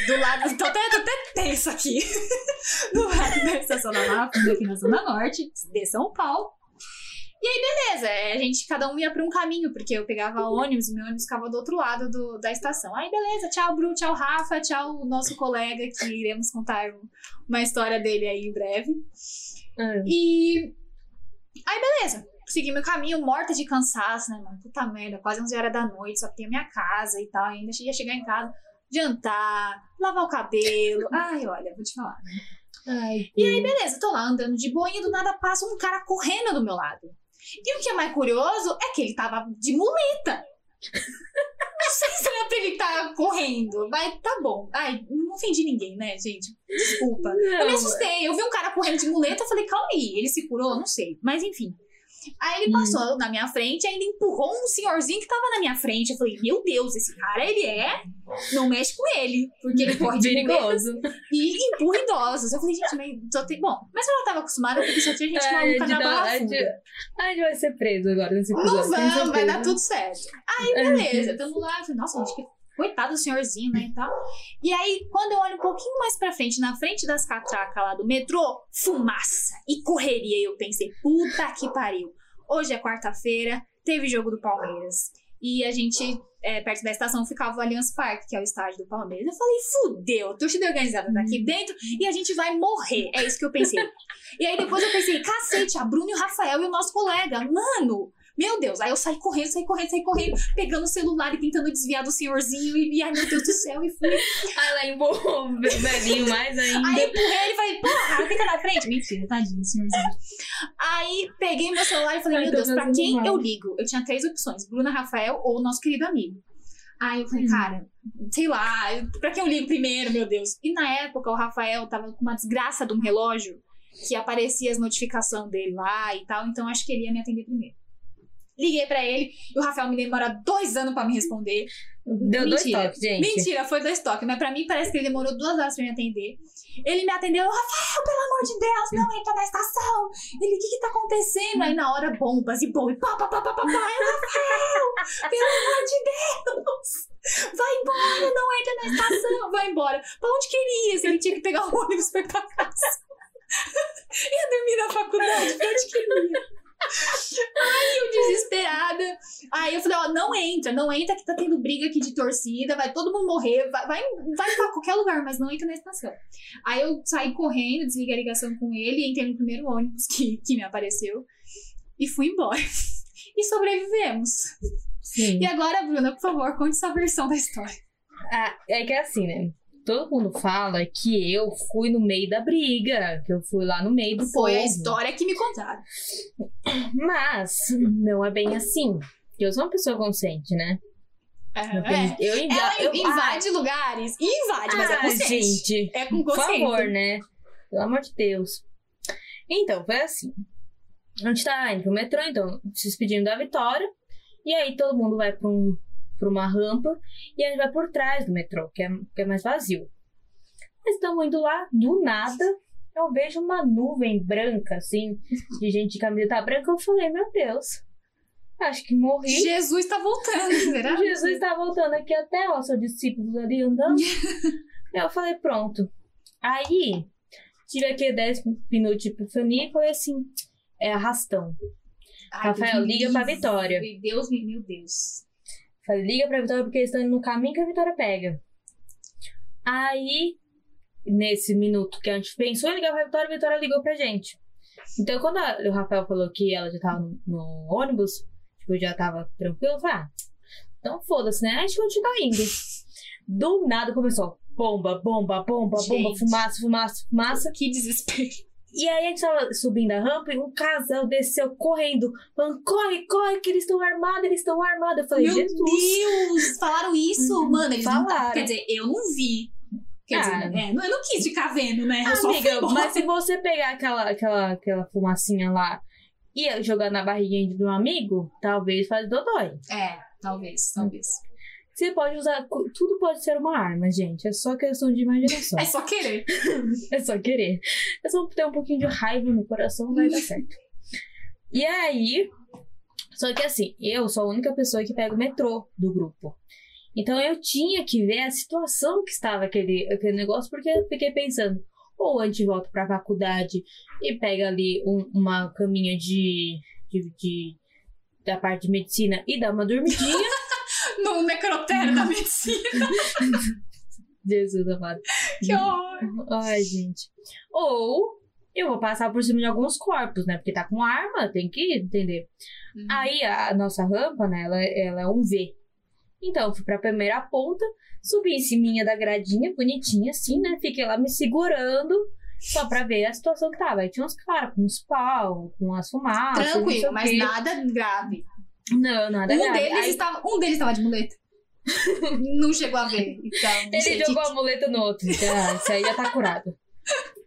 do lado. Tô até, até tenso aqui. Do lado da estação da Barra Funda, aqui na Zona Norte, de São Paulo. E aí, beleza, é, a gente, cada um ia pra um caminho, porque eu pegava ônibus, meu ônibus ficava do outro lado do, da estação. Aí, beleza, tchau, Bru, tchau, Rafa, tchau, o nosso colega, que iremos contar um- uma história dele aí em breve. Ah, E. Aí, beleza. Segui meu caminho, morta de cansaço, né, mano? Puta merda, quase 11 horas da noite, só que tem a minha casa e tal. Ainda ia chegar em casa, jantar, lavar o cabelo. Ai, olha, vou te falar. Ai, E aí, beleza, tô lá andando de boinha, do nada passa um cara correndo do meu lado. E o que é mais curioso é que ele tava de muleta. Não sei se era pra ele estar correndo, mas tá bom. Ai, não ofendi ninguém, né, gente? Desculpa. Eu me Não, assustei. Eu vi um cara correndo de muleta, eu falei, calma aí, ele se curou? Não sei. Mas enfim. Aí ele Hum. passou na minha frente ainda empurrou um senhorzinho que tava na minha frente. Eu falei, meu Deus, esse cara, ele é. Não mexe com ele. Porque ele corre de perigoso. e empurra idosos. Eu falei, gente, mas só tem. Bom, mas eu já tava acostumada porque só tinha gente Ai, maluca na não- a barra gente-. A gente vai ser preso agora nesse episódio. Não vamos, vai dar tudo certo. Aí, beleza, tamo lá. eu falei, Nossa, gente, que coitado do senhorzinho, né, e tal. E aí, quando eu olho um pouquinho mais pra frente, na frente das catracas lá do metrô, fumaça e correria. E eu pensei, puta que pariu. Hoje é quarta-feira, teve jogo do Palmeiras. E a gente, é, perto da estação, ficava o Allianz Parque, que é o estádio do Palmeiras. Eu falei, fudeu, a torcida organizada tá aqui dentro e a gente vai morrer. É isso que eu pensei. E aí depois eu pensei, cacete, a Bruna e o Rafael e o nosso colega. Mano, meu Deus. Aí eu saí correndo, saí correndo, saí correndo, pegando o celular e tentando desviar do senhorzinho. E, ai, meu Deus do céu, e fui. Aí ela empurrou o velhinho mais ainda. Aí empurrei ele e falei, porra, fica na frente. Mentira, tadinho, senhorzinho. Aí peguei meu celular e falei, meu Deus, pra fazendo quem eu ligo? Eu tinha três opções: Bruna, Rafael ou nosso querido amigo. Aí eu falei, Hum. cara, sei lá, pra quem eu ligo primeiro, meu Deus? E na época o Rafael tava com uma desgraça de um relógio que aparecia as notificações dele lá e tal, então acho que ele ia me atender primeiro. Liguei pra ele e o Rafael me demora dois anos pra me responder. Deu dois Mentira. toques, gente. Mentira, foi dois toques, mas pra mim parece que ele demorou duas horas pra me atender. Ele me atendeu, Rafael, pelo amor de Deus, não entra na estação. Ele, o que que tá acontecendo? Aí na hora, bombas e bombas, e pá, pá, pá, pá, pá, pá. Rafael, pelo amor de Deus, vai embora, não entra na estação, vai embora. Pra onde que ele ia? Se ele tinha que pegar o ônibus pra ir pra casa. ia dormir na faculdade, pra onde que Aí eu desesperada. Aí eu falei, ó, não entra, não entra que tá tendo briga aqui de torcida, vai todo mundo morrer, vai, vai, vai pra qualquer lugar, mas não entra na estação. Aí eu saí correndo, desliguei a ligação com ele, entrei no primeiro ônibus que, que me apareceu e fui embora. E sobrevivemos. Sim. E agora, Bruna, por favor, conte sua versão da história. Ah, é que é assim, né? Todo mundo fala que eu fui no meio da briga, que eu fui lá no meio do Foi a povo. história que me contaram. Mas não é bem assim. Eu sou uma pessoa consciente, né? Eu, tenho- eu inva- Ela eu- invade lugares, invade, mas é ah, consciente. gente, É com por consciência. favor, né? Pelo amor de Deus. Então, foi assim. A gente tá indo pro metrô, então, se despedindo da Vitória. E aí todo mundo vai pra, um, pra uma rampa e a gente vai por trás do metrô, que é, que é mais vazio. Nós estamos indo lá, do nada, eu vejo uma nuvem branca, assim, de gente de camiseta branca. Eu falei, meu Deus, acho que morri. Jesus tá voltando, será? Jesus está voltando aqui até, ó, seus discípulos ali andando. Eu falei, pronto. Aí, tive aqui 10 minutos de epifania e falei assim, é arrastão. Ai, Rafael, Deus liga pra livre. Vitória. Deus, me- meu Deus. Falei, liga pra Vitória porque eles estão indo no caminho que a Vitória pega. Aí, nesse minuto que a gente pensou em ligar pra Vitória, a Vitória ligou pra gente. Então, quando a- o Rafael falou que ela já tava no, no ônibus, tipo, já tava tranquilo, eu falei, ah, então foda-se, né? A gente continua indo. Do nada começou bomba, bomba, bomba, bomba, Gente. fumaça, fumaça, fumaça. Que desespero. E aí a gente tava subindo a rampa e um casal desceu correndo, falando, corre, corre, que eles estão armados, eles estão armados. Eu falei, Meu Jesus. Deus! Falaram isso? Mano, eles não Falaram. Quer dizer, eu não vi. Quer Ah. dizer, é, não- eu não quis ficar vendo, né? Eu Amiga, mas se você pegar aquela, aquela, aquela fumacinha lá e jogar na barriguinha de um amigo, talvez faz dodói. É, talvez, talvez. Você pode usar. Tudo pode ser uma arma, gente. É só questão de imaginação. É só querer. É só querer. É só ter um pouquinho de raiva no coração, vai dar certo. E aí. Só que assim, eu sou a única pessoa que pega o metrô do grupo. Então eu tinha que ver a situação que estava aquele, aquele negócio, porque eu fiquei pensando, ou a gente volta pra faculdade e pega ali um- uma caminha de, de, de- da parte de medicina e dá uma dormidinha. No necrotério da medicina. Jesus amado. Que horror. Ai, gente. Ou eu vou passar por cima de alguns corpos, né? Porque tá com arma, tem que entender. Uhum. Aí a nossa rampa, né? Ela, ela é um V. Então, eu fui pra primeira ponta, subi em cima da gradinha, bonitinha assim, né? Fiquei lá me segurando, só pra ver a situação que tava. Aí tinha uns caras com uns pau, com as fumaças. Tranquilo, mas nada grave. Não, nada Um grave. deles, Aí estava, um deles estava de muleta. não chegou a ver. Então, não sei. Ele jogou a muleta no outro. Então, ah, isso aí já tá curado.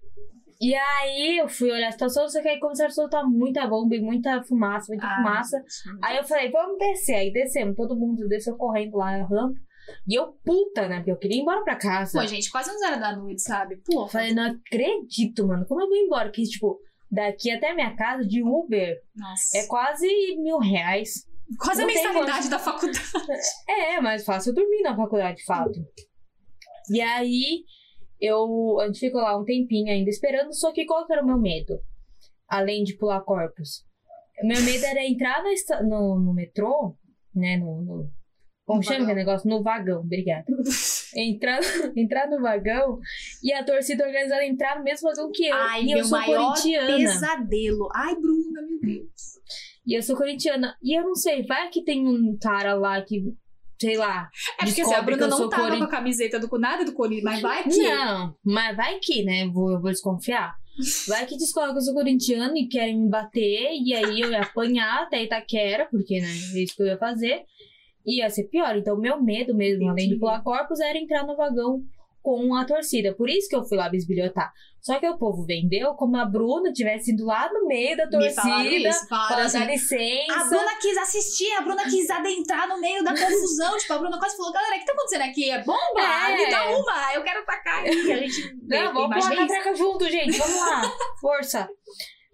E aí eu fui olhar a situação, só que aí começaram a soltar muita bomba e muita fumaça, muita Ah, fumaça. Aí eu falei, vamos descer. Aí descemos, todo mundo desceu correndo lá na rampa. E eu puta, né? Porque eu queria ir embora pra casa. Pô, gente, quase 11 horas da noite, sabe? Pô, Eu falei, não acredito, mano. Como eu vou embora? Que, tipo, daqui até minha casa de Uber nossa. é quase mil reais. Quase a não tem mensalidade da faculdade. É, mais fácil eu dormir na faculdade, de fato. E aí, eu, a gente ficou lá um tempinho ainda esperando, só que qual que era o meu medo? Além de pular corpos. Meu medo era entrar na no, no metrô, né, no... no como No chama vagão. aquele negócio? No vagão, obrigada. Entrar, entrar no vagão e a torcida organizada entrar no mesmo vagão que eu. Ai, e eu meu sou maior corintiana. pesadelo. Ai, Bruna, meu Deus. E eu sou corintiana. E eu não sei, vai que tem um cara lá que, sei lá, É porque assim, a Bruna não tava corin- com a camiseta do nada do Corinthians, mas vai que. Não, mas vai que, né? Vou, eu vou desconfiar. Vai que descobre que eu sou corintiano e querem me bater, e aí eu ia apanhar até Itaquera, porque, né, é isso que eu ia fazer. E ia ser pior. Então, meu medo mesmo, além de pular corpos, era entrar no vagão com a torcida. Por isso que eu fui lá bisbilhotar. Só que o povo vendeu como a Bruna tivesse ido lá no meio da Me torcida. isso, falaram Para assim, dar licença. A Bruna quis assistir, a Bruna quis adentrar no meio da confusão. tipo, a Bruna quase falou: galera, o que tá acontecendo aqui? É bomba? É. Me dá uma, eu quero tacar aí. Que a gente. Não, vamos pôr a isso. catraca junto, gente. Vamos lá. Força.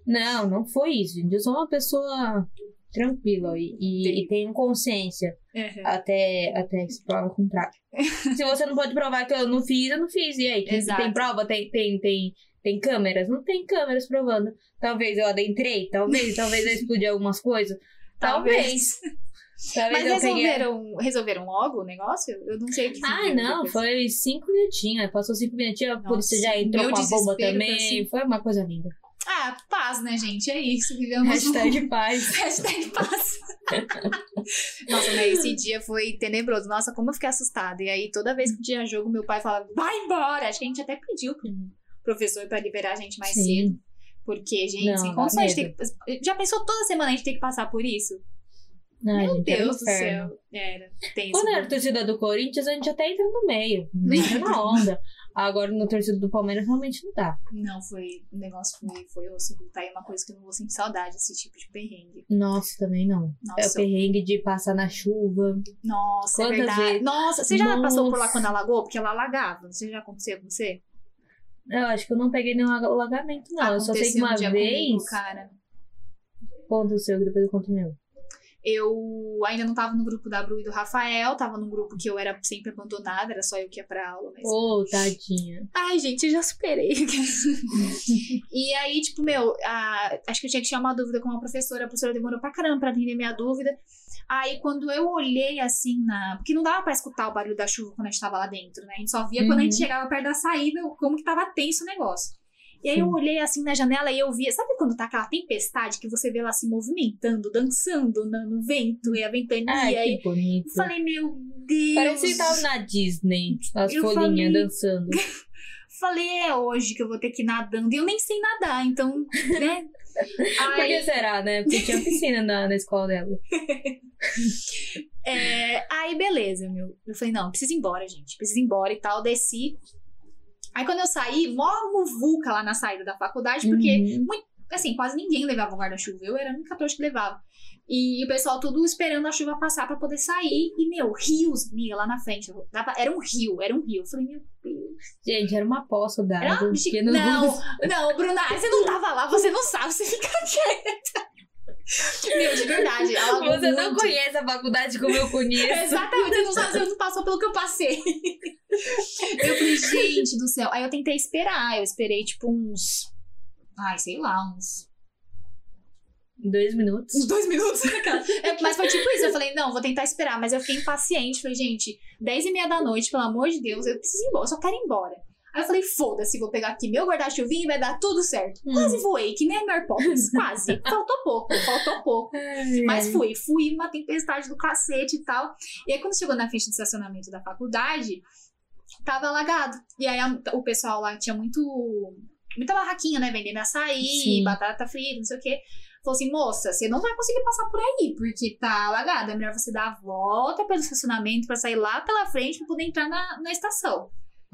Não, não foi isso, gente. Eu sou uma pessoa tranquila e, e, e tenho consciência Uhum. até, até se prova o contrário. se você não pode provar que eu não fiz, eu não fiz. E aí? Tem, tem prova? Tem, tem, tem, tem câmeras? Não tem câmeras provando. Talvez eu adentrei, talvez, talvez eu explodi algumas coisas. Talvez. Talvez Mas eu peguei. resolveram, resolveram logo o negócio? Eu não sei o que Ah, não, depois. foi cinco minutinhos. Passou cinco minutinhos, a polícia já entrou com a bomba também. assim. Foi uma coisa linda. Ah, paz, né, gente? É isso. Vivemos Hashtag paz. um... Hashtag paz. Nossa, mas esse dia foi tenebroso. Nossa, como eu fiquei assustada. E aí, toda vez que tinha jogo, meu pai falava, vai embora. Acho que a gente até pediu pro professor pra liberar a gente mais cedo. Sim. Porque, gente, Não, sem dá condições de medo. ter que... Já pensou toda semana a gente ter que passar por isso? Meu gente, um Deus do céu. Era. Quando era torcida do Corinthians, a gente até entra no meio. Entra na onda. Agora, no torcida do Palmeiras, realmente não dá. Não, foi. O negócio foi, foi osso. Tá aí uma coisa que eu não vou sentir saudade, esse tipo de perrengue. Nossa, também não. É o Nossa, perrengue de passar na chuva. nossa, é Quantas verdade. vezes? Nossa, você já passou por lá Nossa. quando alagou? Porque ela alagava. Você já aconteceu com você? Eu acho que eu não peguei nenhum alagamento, não. eu só sei que Aconteceu um uma dia vez. comigo, cara. Conta o seu, depois eu conto o meu. Eu ainda não tava no grupo da Bru e do Rafael, tava num grupo que eu era sempre abandonada, era só eu que ia pra aula mesmo. Ô, tadinha. Ai, gente, eu já superei. e aí, tipo, meu, a- acho que eu tinha que tirar uma dúvida com uma professora. A professora demorou pra caramba pra atender minha dúvida. Aí, quando eu olhei assim na. Porque não dava pra escutar o barulho da chuva quando a gente tava lá dentro, né? A gente só via quando a gente Uhum. chegava perto da saída como que tava tenso o negócio. E aí eu Sim. olhei assim na janela e eu via. Sabe quando tá aquela tempestade que você vê ela se movimentando, dançando no, no vento e a ventania? Ai, e aí que bonito. eu falei, meu Deus. Parece que tava na Disney. As Eu folhinhas falei- dançando. Falei, é hoje que eu vou ter que ir nadando. E eu nem sei nadar, então, né? Por que Aí, será, né? Porque tinha piscina na, na escola dela. é, aí, beleza, meu. Eu falei, não, preciso ir embora, gente. Preciso ir embora e tal. Desci. Aí, quando eu saí, mó muvuca lá na saída da faculdade, porque, Uhum. assim, quase ninguém levava o guarda-chuva. Eu era a única trouxa que levava. E o pessoal tudo esperando a chuva passar pra poder sair. E, meu, rios, amiga, lá na frente. Dava- Era um rio, era um rio. Eu falei, meu Deus. Gente, era uma poça Era d'água. uma Não, não, Bruna, você não tava lá, você não sabe, você fica quieta. Meu, de verdade, Você não conhece a faculdade como eu conheço. Exatamente, você não sabe, você não passou pelo que eu passei. Eu falei, gente do céu. Aí eu tentei esperar, eu esperei tipo uns. Ai, sei lá, uns. Dois minutos. Uns dois minutos. É, mas foi tipo isso. Eu falei, não, vou tentar esperar. Mas eu fiquei impaciente. Falei, gente, dez e meia da noite, pelo amor de Deus, eu preciso ir embora, eu só quero ir embora. Aí eu falei, foda-se, vou pegar aqui meu guarda-chuvinho e vai dar tudo certo. Hum. Quase voei, que nem a Mary Poppins, quase. Faltou pouco, faltou pouco. Mas fui, fui uma tempestade do cacete e tal. E aí, quando chegou na frente do estacionamento da faculdade, tava alagado. E aí, a- o pessoal lá tinha muito. Muita barraquinha, né? Vendendo açaí, Sim. batata frita, não sei o quê. Falou assim, moça, você não vai conseguir passar por aí, porque tá alagado. É melhor você dar a volta pelo estacionamento pra sair lá pela frente pra poder entrar na, na estação.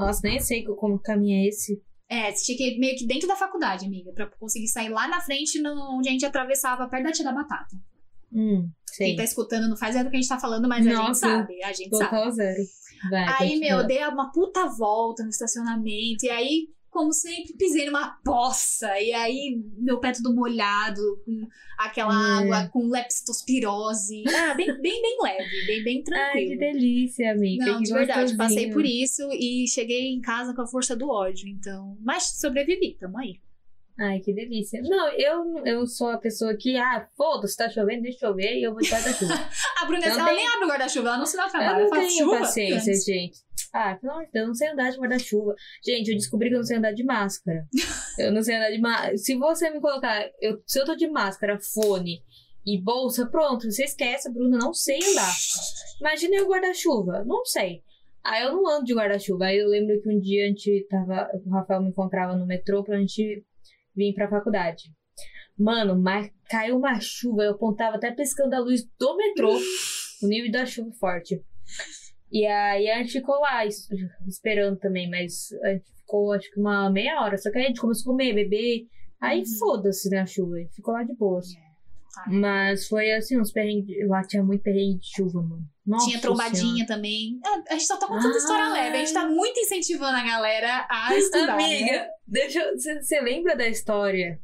Nossa, nem sei como caminho é esse. É, você tinha que ir meio que dentro da faculdade, amiga, pra conseguir sair lá na frente, no- onde a gente atravessava perto da Tia da Batata. Hum, sei. Quem tá escutando não faz ideia do que a gente tá falando, mas a gente Nossa, sabe. A gente sabe. Total zero. Vai, Aí, continua. meu, dei uma puta volta no estacionamento. E aí, como sempre, pisei numa poça. E aí, meu pé todo molhado, com aquela É. água, com leptospirose. Ah, bem, bem, bem leve, bem, bem Ai, tranquilo. que delícia, amiga. Não, que de verdade, passei gostosinho. por isso e cheguei em casa com a força do ódio, então. Mas sobrevivi, tamo aí. Ai, que delícia. Não, eu, eu sou a pessoa que, ah, foda-se, tá chovendo, deixa chover e eu vou tirar da chuva. A Bruna, Eu ela tenho- nem abre o guarda-chuva, ela não se dá eu trabalho. não faz tenho chuva paciência, antes. gente. Ah, pelo amor de Deus, eu não sei andar de guarda-chuva. Gente, eu descobri que eu não sei andar de máscara. Eu não sei andar de máscara. Se você me colocar, eu, se eu tô de máscara, fone e bolsa, pronto, você esquece, Bruna, não sei andar. Imagina eu guarda-chuva, não sei. Aí eu não ando de guarda-chuva. Aí eu lembro que um dia a gente tava. O Rafael me encontrava no metrô pra gente vir pra faculdade. Mano, mas caiu uma chuva, eu apontava até piscando a luz do metrô. o nível da chuva forte. E aí a gente ficou lá es- esperando também, mas a gente ficou acho que uma meia hora. Só que aí a gente começou a comer, beber. Aí Uhum. foda-se na chuva, a gente ficou lá de boas. Ai. Mas foi assim, uns perrengues. Lá tinha muito perrengue de chuva, mano. Nossa Tinha trombadinha também. Ah, A gente só tá contando Ah. história leve. A gente tá muito incentivando a galera a estudar. Amiga, né? deixa Você lembra da história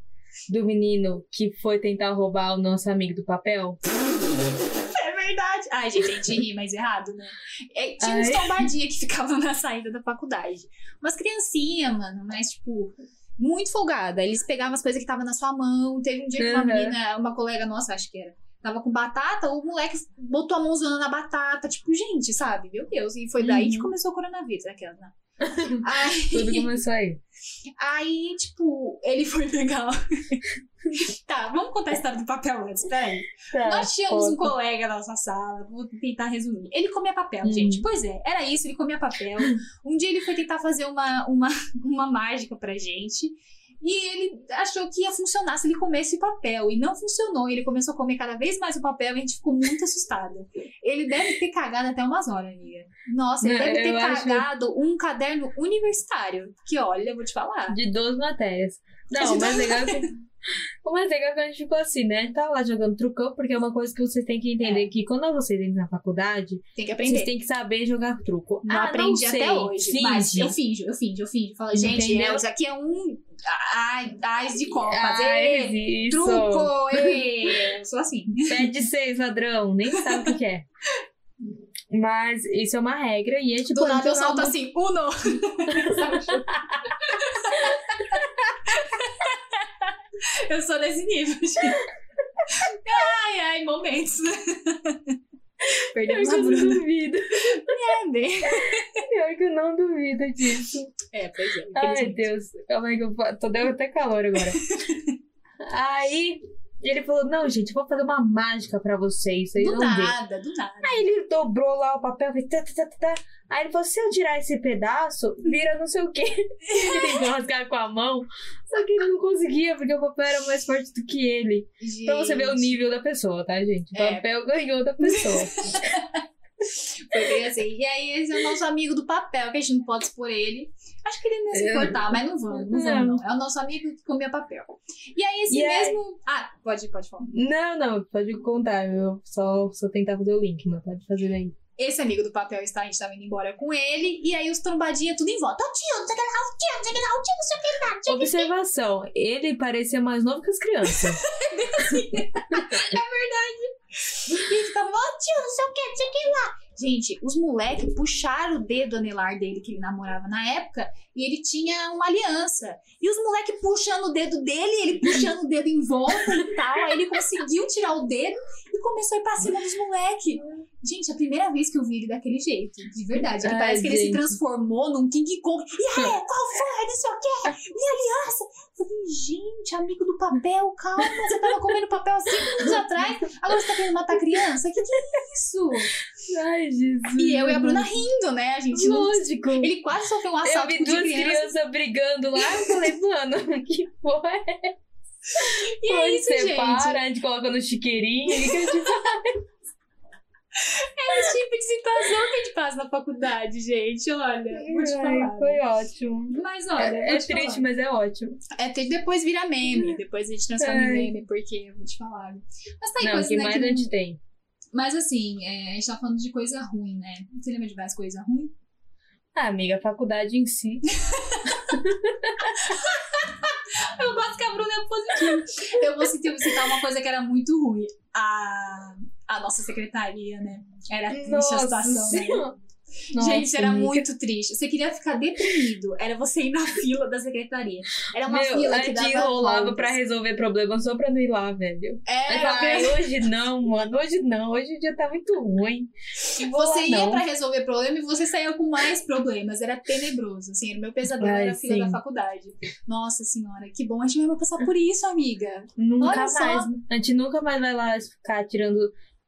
do menino que foi tentar roubar o nosso amigo do papel? É verdade. Ai, gente, a gente ri, mas errado, né? É, tinha uns Ai. trombadinha que ficavam na saída da faculdade. Umas criancinhas, mano, mas, tipo, muito folgada. Eles pegavam as coisas que estavam na sua mão. Teve um dia que uma Uhum. menina, uma colega nossa, acho que era, tava com batata, o moleque botou a mãozona na batata. Tipo, gente, sabe? Meu Deus. E foi daí que Uhum. começou o coronavírus, aquela, né? Aí, Tudo começou aí. aí, tipo, ele foi pegar. tá, vamos contar a história do papel antes, peraí. Tá, Nós tínhamos um colega na nossa sala, vou tentar resumir. Ele comia papel, Hum. gente. Pois é, era isso, ele comia papel. Um dia ele foi tentar fazer uma, uma, uma mágica pra gente. E ele achou que ia funcionar se ele comesse papel. E não funcionou. Ele começou a comer cada vez mais o papel e a gente ficou muito assustada. Ele deve ter cagado até umas horas, amiga. Nossa, ele Não, deve ter eu acho- cagado um caderno universitário. Que olha, eu vou te falar. De 12 matérias. Não, 12 legal que. Legal é que a gente ficou assim, né? Tava lá jogando trucão, porque é uma coisa que vocês têm que entender: que quando vocês entram na faculdade, Tem que vocês aprender. têm que saber jogar truco. Não ah, aprendi não até hoje. Finge. Mas eu finjo, eu finjo, eu finjo. Falo, gente, Entendeu? é, isso aqui é um. Ai, ais de copas. Ah, ê, isso. truco, ê. Eu sou assim. Pede seis, ladrão. Nem sabe o que, é. Mas isso é uma regra e é tipo. Do nada eu solto assim, uno. eu sou desse nível, gente. Ai, ai, momentos. Perdemos que a eu não Bruna. duvido. É? Pior que eu não duvido disso. É, pois é. Ai. Deus. Calma aí que eu tô dando até calor agora. aí ele falou: Não, gente, eu vou fazer uma mágica pra vocês. Vocês Do nada, do nada. Aí ele dobrou lá o papel, fez tá, tá, tá, tá, tá. Aí ele falou: se eu tirar esse pedaço, vira não sei o quê. ele tentou rasgar com a mão. Só que ele não conseguia, porque o papel era mais forte do que ele. Pra você ver o Gente, nível da pessoa, tá, gente? O É. papel ganhou da pessoa. Foi bem assim. E aí, esse é o nosso amigo do papel, que a gente não pode expor ele. Acho que ele não ia se É. importar, mas não vamos, não Não. vamos, não. É o nosso amigo que comia papel. E aí, esse E aí- mesmo. Ah, pode, pode falar. não, não, pode contar. Eu só, só tentar fazer o link, mas pode fazer aí. Esse amigo do papel está, a gente tava indo embora com ele. E aí, os trombadinhas tudo em volta. Tio, não sei o que lá, o tio, não sei o que lá, o tio, não sei o que lá, o tio. Observação, ele parecia mais novo que as crianças. E ele ficava, ó, tio, não sei o que, não sei o que lá. Gente, os moleques puxaram o dedo anelar dele, que ele namorava na época, e ele tinha uma aliança. E os moleques puxando o dedo dele, ele puxando o dedo em volta e tal. Aí ele conseguiu tirar o dedo e começou a ir pra cima dos moleques. Gente, a primeira vez que eu vi ele daquele jeito, de verdade. Que Ai, parece que ele se gente. transformou num King Kong. E aí, qual foi? Não sei o quê. Minha aliança. Falei, gente, amigo do papel, calma. Você tava comendo papel há cinco minutos atrás. Agora você tá querendo matar criança? Que que é isso? Ai, Jesus. E eu e a Bruna rindo, né? A gente não. Lógico. Ele quase sofreu um Eu assalto vi de duas criança. crianças brigando lá eu falei, mano, que porra é? E é Onde isso, gente. separa, a gente coloca no chiqueirinho. o que que a gente faz? É esse tipo de situação que a gente passa na faculdade, gente. Olha, vou te falar. Foi ótimo. Mas olha, É, é te triste, falar. mas é ótimo. É, tem- depois vira meme. Depois a gente transforma em Ai. meme, porque eu vou te falar. Mas tá aí Não, coisas, que né, mais que a não- gente tem? Mas assim, é, a gente tá falando de coisa ruim, né? Você lembra de mais coisa ruim? Ah, amiga, a faculdade em si. Eu gosto que a Bruna é positiva. Eu vou citar, citar uma coisa que era muito ruim. A, a nossa secretaria, né? Era triste a situação, né? Senhora. Gente, era amiga. muito triste. Você queria ficar deprimido. Era você ir na fila da secretaria. Era uma Meu, fila que dava enrolava voltas. pra resolver problemas só pra não ir lá, velho. É, falei, hoje não, mano, hoje não, hoje o dia tá muito ruim. Vou Você lá, ia não. pra resolver problema e você saía com mais problemas. Era tenebroso, assim. Era meu pesadelo Ai, era a fila sim. da faculdade. Nossa senhora, que bom. A gente vai passar por isso, amiga. Nunca mais. A gente nunca mais vai lá ficar tirando.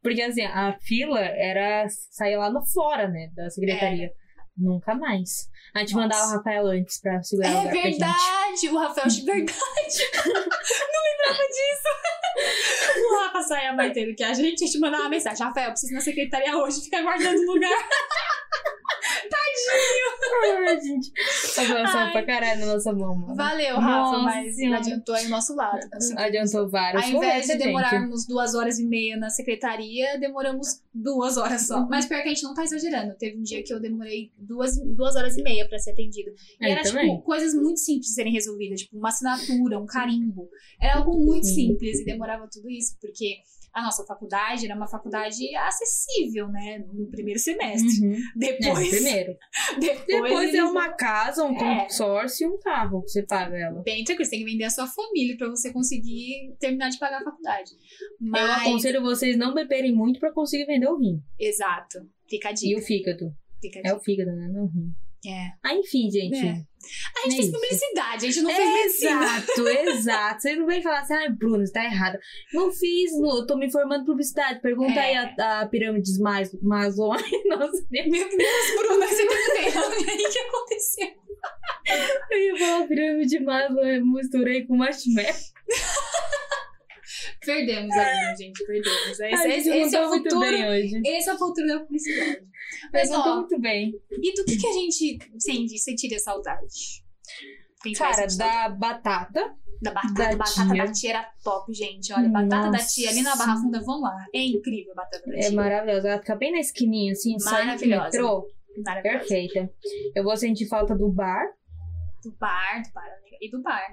Porque assim, a fila era sair lá no fora, né? Da secretaria. Nunca mais. A gente Nossa. mandava o Rafael antes pra segurar o É lugar pra gente. verdade! O Rafael, de verdade! Não lembrava disso! O Rafa saía mais cedo que a gente, a gente mandava uma mensagem. Rafael, preciso ir na secretaria hoje, fica guardando o lugar. Ai, gente. Avançou pra caralho na nossa mão, mano. Valeu, Rafa, Nossa mas Senhora. adiantou aí o nosso lado. Assim, Adiantou vários. Ao invés de gente. demorarmos duas horas e meia na secretaria, demoramos duas horas só. Mas pior que a gente não tá exagerando. Teve um dia que eu demorei duas, duas horas e meia pra ser atendido. E É, era, também. tipo, coisas muito simples de serem resolvidas. Tipo, uma assinatura, um carimbo. Era algo muito Sim. simples e demorava tudo isso. Porque a nossa faculdade era uma faculdade acessível, né? No primeiro semestre. Uhum. É, Depois, primeiro. depois, Depois é uma casa, um É. consórcio e um carro que você paga ela. Bem tranquilo, você tem que vender a sua família pra você conseguir terminar de pagar a faculdade. Eu Mas, aconselho vocês não beberem muito pra conseguir vender o rim. exato. Fica a E dica. o fígado. Fica a É dica. o fígado, né? Não o rim. É. Ah, enfim, gente. É. A gente É fez isso. publicidade, a gente não fez medicina. Exato, exato. Vocês não vêm falar assim, ai, Bruno, você tá errada. Não fiz, não, eu tô me formando em publicidade. Pergunta É. aí a, a pirâmide de Mas- Maslow. Ai, nossa, Meu Deus, Bruna, você tem um E aí, o que aconteceu? eu ia falar pirâmide de Maslow, eu misturei com marshmallow. Perdemos a gente, perdemos. Esse, esse, gente, esse não é o futuro. bem hoje. Esse é o futuro da publicidade. Mas, Mas não ó, muito bem. e do que, que a gente sente, sentiria saudade? Tem Cara, saudade. da batata. da batata. da batata tia. da tia era top, gente. Olha, batata da Nossa. tia ali na Barra Funda, vão lá. É incrível a batata da É tia. maravilhosa. Ela fica bem na esquininha, assim, Maravilhosa. metrô. Maravilhosa. Perfeita. Eu vou sentir falta do bar. Do bar, do bar, amiga. E do bar.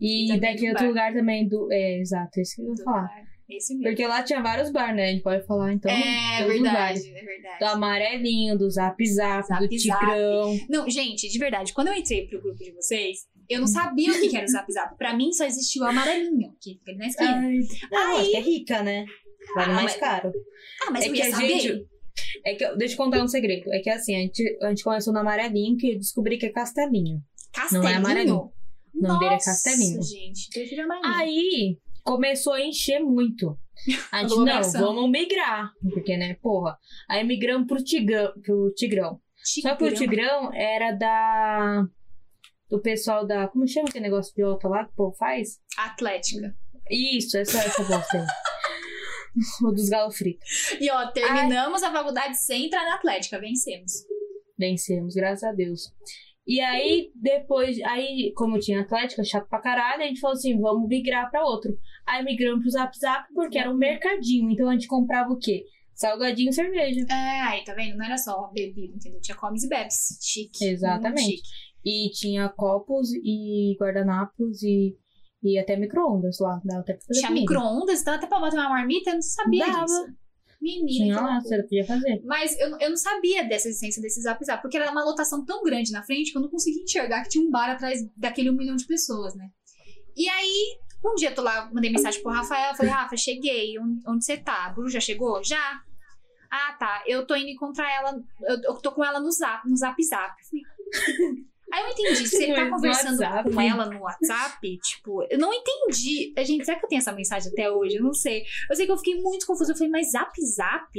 E daquele do outro bar. lugar também do. É, exato, esse que eu vou falar. bar. Esse mesmo. Porque lá tinha vários bar, né? A gente pode falar então. é verdade, é verdade. Do amarelinho, do zap zap, Zap do Zap. tigrão. Não, gente, de verdade, quando eu entrei pro grupo de vocês, eu não sabia o que que era o Zap Zap. Pra mim só existia o amarelinho, que fica ali na esquina. Ai, não, Aí- acho que é rica, né? Vale Ah, mais mas- caro. Ah, mas é eu que a saber. gente- É que, eu- deixa eu contar um segredo. É que assim, a gente, a gente começou no amarelinho que eu descobri que é castelinho. Castelinho? não é amarelinho. O nome dele é Nossa, Castelinho. gente, prefiro amarelinho. Aí começou a encher muito. A gente, não, vamos migrar. Porque, né, porra. Aí migramos pro Tigrão. Pro tigrão. Só que o Tigrão era da. Do pessoal da. Como chama aquele negócio de alta lá que o povo faz? Atlética. Isso, essa, essa bosta aí. o dos galos fritos. E ó, terminamos a faculdade sem entrar na Atlética, vencemos. Vencemos, graças a Deus. E aí, depois, aí, como tinha Atlética, chato pra caralho, a gente falou assim: vamos migrar pra outro. Aí migramos pro Zap Zap porque era um mercadinho. Então a gente comprava o quê? Salgadinho e cerveja. É, aí, tá vendo? Não era só bebida, entendeu? Tinha comes e bebes. Chique. Exatamente. chique. E tinha copos e guardanapos e, e até micro-ondas lá. Dava até pra fazer Tinha micro-ondas, dava até pra botar uma marmita, eu não sabia Dava. disso. Menina, Tinha lá, você podia fazer. Mas eu, eu não sabia dessa essência desse Zap Zap, porque era uma lotação tão grande na frente que eu não conseguia enxergar que tinha um bar atrás daquele um milhão de pessoas, né? E aí, um dia eu tô lá, mandei mensagem pro Rafael, falei, Rafa, cheguei, onde, onde você tá? A Bru já chegou? Já? Ah, tá, eu tô indo encontrar ela, eu, eu tô com ela no Zap, no Zap Zap. Aí eu entendi, se ele tá No conversando WhatsApp. com ela no WhatsApp, tipo, eu não entendi. A gente, será que eu tenho essa mensagem até hoje? Eu não sei. Eu sei que eu fiquei muito confusa. Eu falei, mas Zap Zap?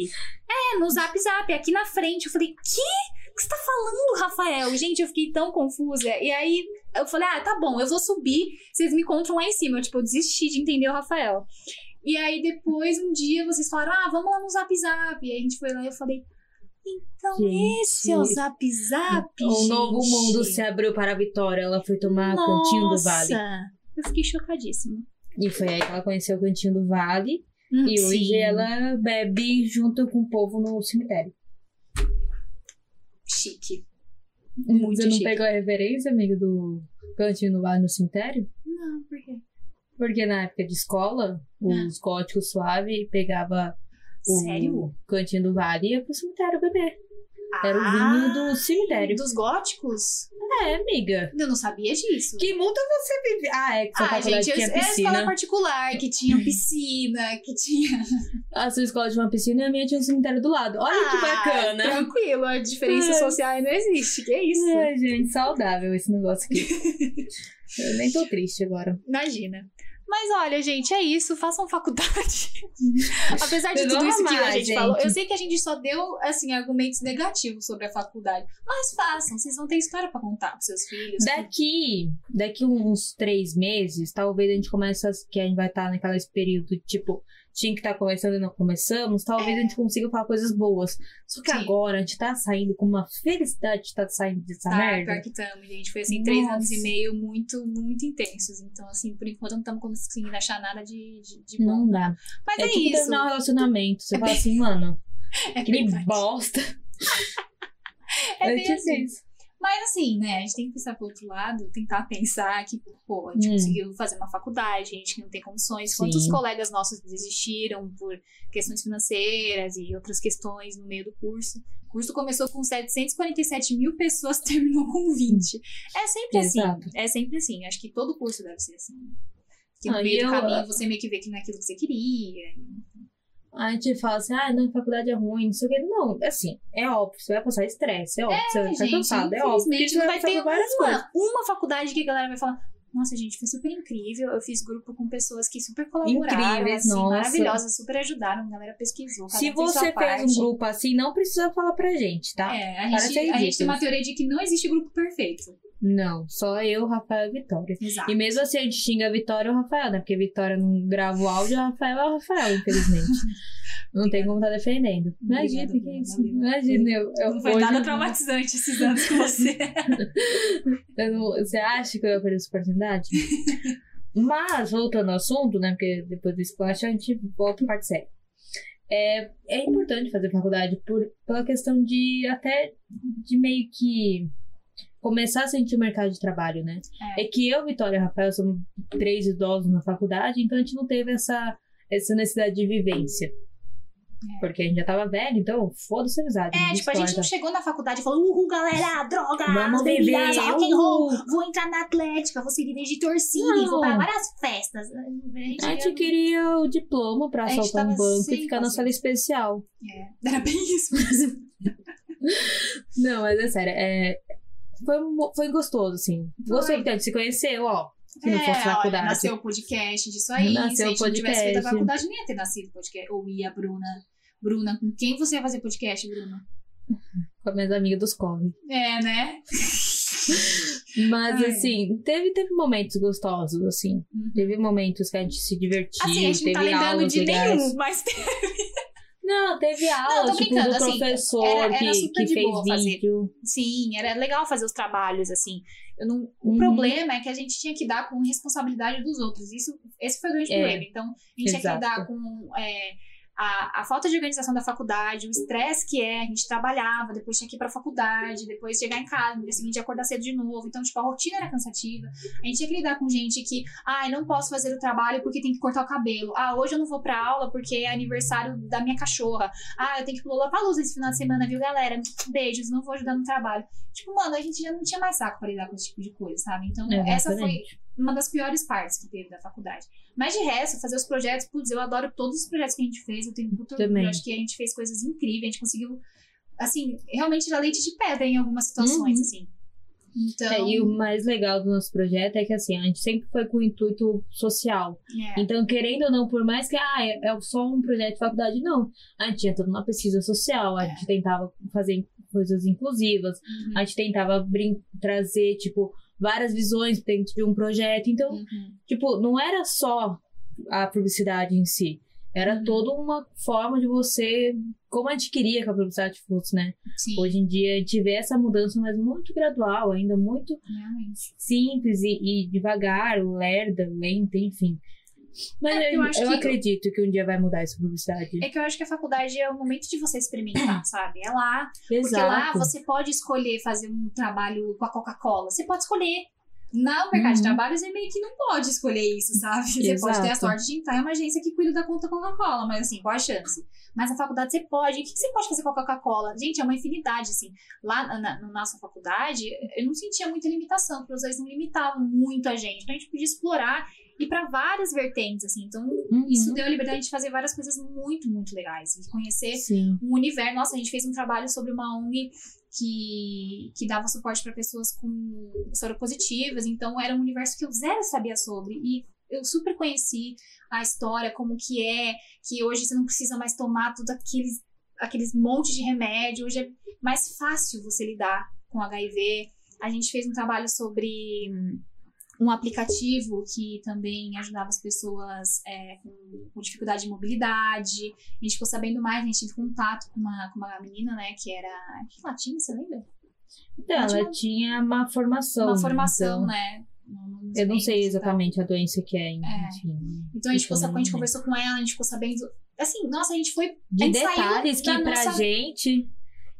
É, no Zap Zap, aqui na frente. Eu falei, que? O que você tá falando, Rafael? Gente, eu fiquei tão confusa. E aí eu falei, ah, tá bom, eu vou subir, vocês me encontram lá em cima. Eu, tipo, eu desisti de entender o Rafael. E aí depois, um dia, vocês falaram, ah, vamos lá no Zap Zap. E aí a gente foi lá e eu falei, então Gente, esse é o Zap Zap, Um novo gente. mundo se abriu para a Vitória. Ela foi tomar Cantinho do Vale. Nossa, Eu fiquei chocadíssima. E foi aí que ela conheceu o Cantinho do Vale. Hum, e hoje sim. ela bebe junto com o povo no cemitério. Chique. Muito Você não chique. pegou a referência, amigo, do Cantinho do Vale no cemitério? Não, por quê? Porque na época de escola, os góticos suave pegava Sério? Cantinho do Vale ia pro cemitério beber. Era o Ah, vinho do cemitério. Dos góticos? É, amiga. Eu não sabia disso. Que multa você vive? Ah, é que sua Ah, faculdade gente, eu, tinha é a escola piscina. particular, que tinha piscina, que tinha... A sua escola tinha uma piscina e a minha tinha um cemitério do lado. Olha que Ah, bacana. Tranquilo, a diferença social não existe, que isso? Ai, gente, saudável esse negócio aqui. Eu nem tô triste agora. Imagina. Mas olha, gente, é isso. Façam faculdade. Apesar de Vocês tudo isso que a gente, gente. falou, eu sei que a gente só deu, assim, argumentos negativos sobre a faculdade. Mas façam, vocês vão ter história pra contar pros seus filhos. Daqui, daqui uns três meses, talvez a gente comece a, que a gente vai estar naquele período, tipo, tinha que estar começando e não começamos, talvez a gente consiga falar coisas boas. Só que É. Sim. agora a gente tá saindo com uma felicidade de estar saindo dessa Tá, merda. pior que estamos, gente. Foi assim, três Nossa. anos e meio muito, muito intensos. Então, assim, por enquanto não estamos conseguindo achar nada de, de, de bom. Não dá. Mas É, é, tipo isso. terminar um relacionamento. Você fala assim, mano, É que bosta. É bem tipo assim. isso. Mas assim, né, a gente tem que pensar pro outro lado, tentar pensar que, pô, a gente Hum. conseguiu fazer uma faculdade, gente que não tem condições. Sim. Quantos colegas nossos desistiram por questões financeiras e outras questões no meio do curso? O curso começou com 747 mil pessoas, terminou com 20. É sempre Exato. assim. É sempre assim. Acho que todo curso deve ser assim. Que no Ah, meio do eu- caminho você meio que vê que não é aquilo que você queria. A gente fala assim, ah, não, faculdade é ruim, não sei o que. Não, assim, é óbvio, você vai passar estresse, é óbvio, você vai ficar gente, cansado, é óbvio. porque você não vai vai ter várias coisas. uma, uma faculdade que a galera vai falar. Nossa, gente, foi super incrível. Eu fiz grupo com pessoas que super colaboraram, Incríveis, assim, nossa. maravilhosas, super ajudaram. A galera pesquisou. Se você fez parte. um grupo assim, não precisa falar pra gente, tá? É, a gente, a gente tem uma teoria de que não existe grupo perfeito. Não, só eu, Rafael e Vitória. Exato. E mesmo assim a gente xinga a Vitória e o Rafael, né? Porque a Vitória não grava o áudio, o Rafael é o Rafael, infelizmente. Não tem como estar defendendo. Imagina, Obrigada, que é isso? Imagina, eu, eu Não foi hoje- nada traumatizante esses anos com você. eu não- Você acha que eu ia perder essa oportunidade? Mas, voltando ao assunto, né? Porque depois do splash a gente volta para parte séria. É, é importante fazer faculdade por, pela questão de até de meio que começar a sentir o mercado de trabalho, né? É. É, que eu, Vitória e Rafael somos três idosos na faculdade, então a gente não teve essa, essa necessidade de vivência. Porque a gente já tava velho, então foda-se a amizade. É, tipo, a gente não chegou na faculdade e falou, uhul, galera, droga, Vamos beber, rock and roll, uhul." vou entrar na Atlética, vou ser líder de torcida, e vou para várias festas. A gente, A gente queria o diploma pra assaltar um banco e ficar na fazer. sala especial. É, era bem isso mesmo. Não, mas é sério, é... Foi, foi gostoso, assim. Gostou Foi. que a gente se conheceu, ó. Se não É, fosse olha, faculdade. nasceu o podcast disso aí. Nasceu se a gente não tivesse feito a faculdade, nem ia ter nascido o podcast. Ou ia, Bruna. Bruna, com quem você ia fazer podcast, Bruna? Com as minhas amigas dos corre. É, né? Mas, Ai. assim, teve, teve momentos gostosos, assim. Uhum. Teve momentos que a gente se divertiu, Assim, a gente não teve tá lembrando de legais. nenhum, mas tem. Não, teve tô aula, tipo, brincando, do assim, professor era- era que, super que de fez boa fazer. vídeo. Sim, era legal fazer os trabalhos, assim. Eu não, o Uhum. problema é que a gente tinha que dar com responsabilidade dos outros. Isso, esse foi o grande É, problema. Então, a gente tinha que exato. lidar com é, a, a falta de organização da faculdade, o estresse que é, a gente trabalhava, depois tinha que ir pra faculdade, depois chegar em casa, no dia seguinte acordar cedo de novo. Então, tipo, a rotina era cansativa. A gente tinha que lidar com gente que, ah, eu não posso fazer o trabalho porque tem que cortar o cabelo. Ah, hoje eu não vou pra aula porque é aniversário da minha cachorra. Ah, eu tenho que pular pra luz esse final de semana, viu, galera? Beijos, não vou ajudar no trabalho. Tipo, mano, a gente já não tinha mais saco pra lidar com esse tipo de coisa, sabe? Então, essa foi. Uma das piores partes que teve da faculdade. Mas de resto, fazer os projetos, putz, eu adoro todos os projetos que a gente fez, eu tenho muito orgulho, eu acho que a gente fez coisas incríveis, a gente conseguiu, assim, realmente tirar leite de pedra em algumas situações, Uhum. assim. Então, É, e o mais legal do nosso projeto é que, assim, a gente sempre foi com o intuito social. é, Então, querendo ou não, por mais que ah, é, é só um projeto de faculdade, não. A gente tinha toda uma pesquisa social, a É. gente tentava fazer coisas inclusivas, uhum, a gente tentava trazer, tipo, várias visões dentro de um projeto. Então, uhum. tipo, não era só a publicidade em si. Era Uhum. toda uma forma de você, como a gente queria que a publicidade fosse, né? Sim, Hoje em dia a gente vê essa mudança, mas muito gradual, ainda muito realmente. simples e, e devagar, lerda, lenta, enfim. Mas É, eu, eu eu que- acredito que um dia vai mudar essa publicidade. É que eu acho que a faculdade é o momento de você experimentar, sabe? É lá, Porque Exato. lá você pode escolher fazer um trabalho com a Coca-Cola. Você pode escolher. No mercado de Uhum. trabalho, você meio que não pode escolher isso, sabe? Você pode ter a Exato. sorte de entrar em uma agência que cuida da conta Coca-Cola, mas assim, qual a chance? Mas na faculdade você pode. O que que você pode fazer com a Coca-Cola? Gente, é uma infinidade, assim. Lá na, na, na nossa faculdade, eu não sentia muita limitação, porque os dois não limitavam muito a gente. Então a gente podia explorar e para várias vertentes, assim. Então Uhum. isso deu a liberdade de fazer várias coisas muito, muito legais. E conhecer Sim. um universo. Nossa, a gente fez um trabalho sobre uma ONG que, que dava suporte para pessoas com soropositivas, então era um universo que eu zero sabia sobre. E eu super conheci a história, como que é, que hoje você não precisa mais tomar tudo aqueles, aqueles monte de remédio, hoje é mais fácil você lidar com HIV. A gente fez um trabalho sobre um aplicativo que também ajudava as pessoas é, com, com dificuldade de mobilidade. A gente ficou sabendo mais, a gente teve contato com uma, com uma menina, né, que era. Que ela tinha, você lembra? Então, Ela tinha ela tinha uma formação. uma formação, então, né? Eu não sei exatamente a doença que é, É. enfim. Então a gente, ficou, não a gente lembro. conversou com ela, a gente ficou sabendo. Assim, nossa, a gente foi. De a gente detalhes que pra gente.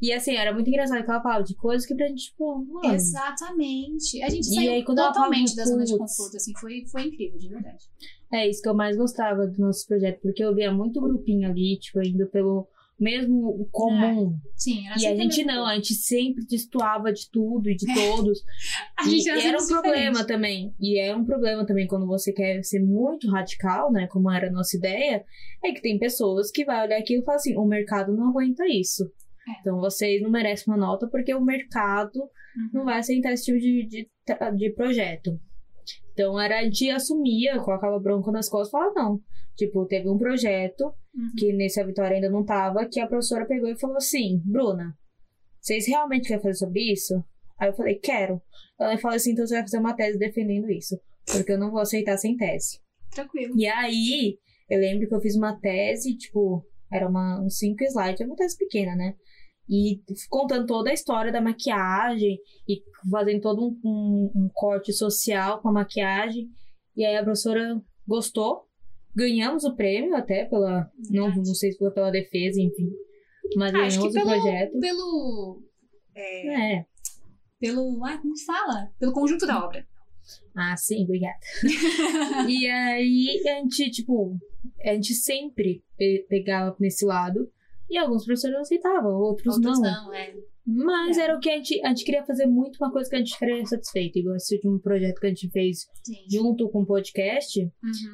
E assim, era muito engraçado que ela falava de coisas que pra gente, tipo, mano. Exatamente. A gente E saiu aí, quando totalmente da zona de conforto, assim, foi, foi incrível, de verdade. É isso que eu mais gostava do nosso projeto, porque eu via muito grupinho ali, tipo, indo pelo mesmo comum. Sim, era E a gente não, a gente sempre destoava de tudo e de todos. A gente e era, era um sempre problema diferente. também. E é um problema também quando você quer ser muito radical, né? Como era a nossa ideia, é que tem pessoas que vai olhar aquilo e falar assim: o mercado não aguenta isso. É. Então vocês não merecem uma nota porque o mercado Uhum. não vai aceitar esse tipo de, de, de projeto. Então era, a gente assumia, colocava bronco nas costas e falava, não. Tipo, teve um projeto Uhum. que nesse a Vitória ainda não tava, que a professora pegou e falou assim, Bruna, vocês realmente querem fazer sobre isso? Aí eu falei, quero. Ela falou assim, então você vai fazer uma tese defendendo isso. Porque eu não vou aceitar sem tese. Tranquilo. E aí, eu lembro que eu fiz uma tese, tipo, era uma, uns cinco slides, é uma tese pequena, né? E contando toda a história da maquiagem e fazendo todo um, um- um corte social com a maquiagem. E aí a professora gostou. Ganhamos o prêmio até pela. Não, não sei se foi pela defesa, enfim. Mas Ah, acho ganhamos que o pelo. projeto. Pelo. é, É. pelo. Ah, como que fala? Pelo conjunto da obra. Ah, sim, obrigada. e aí a gente, tipo, a gente sempre pe- pegava nesse lado. E alguns professores aceitavam, outros, Outros não. não, é. Mas É. era o que a gente, a gente queria fazer muito uma coisa que a gente ficaria satisfeito. Igual esse último projeto que a gente fez Sim. junto com o podcast. Uhum.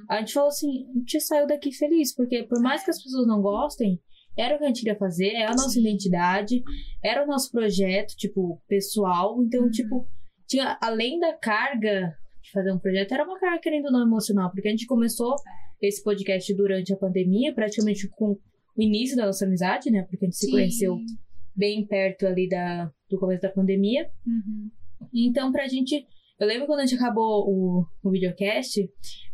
A gente falou assim, a gente saiu daqui feliz. Porque por mais que as pessoas não gostem, era o que a gente queria fazer, é a nossa Sim. identidade, era o nosso projeto, tipo, pessoal. Então, Uhum. tipo, tinha, além da carga de fazer um projeto, era uma carga querendo não emocional. Porque a gente começou É. esse podcast durante a pandemia, praticamente com o início da nossa amizade, né? Porque a gente se Sim. conheceu bem perto ali da, do começo da pandemia. Uhum. Então, pra gente. Eu lembro quando a gente acabou o, o videocast,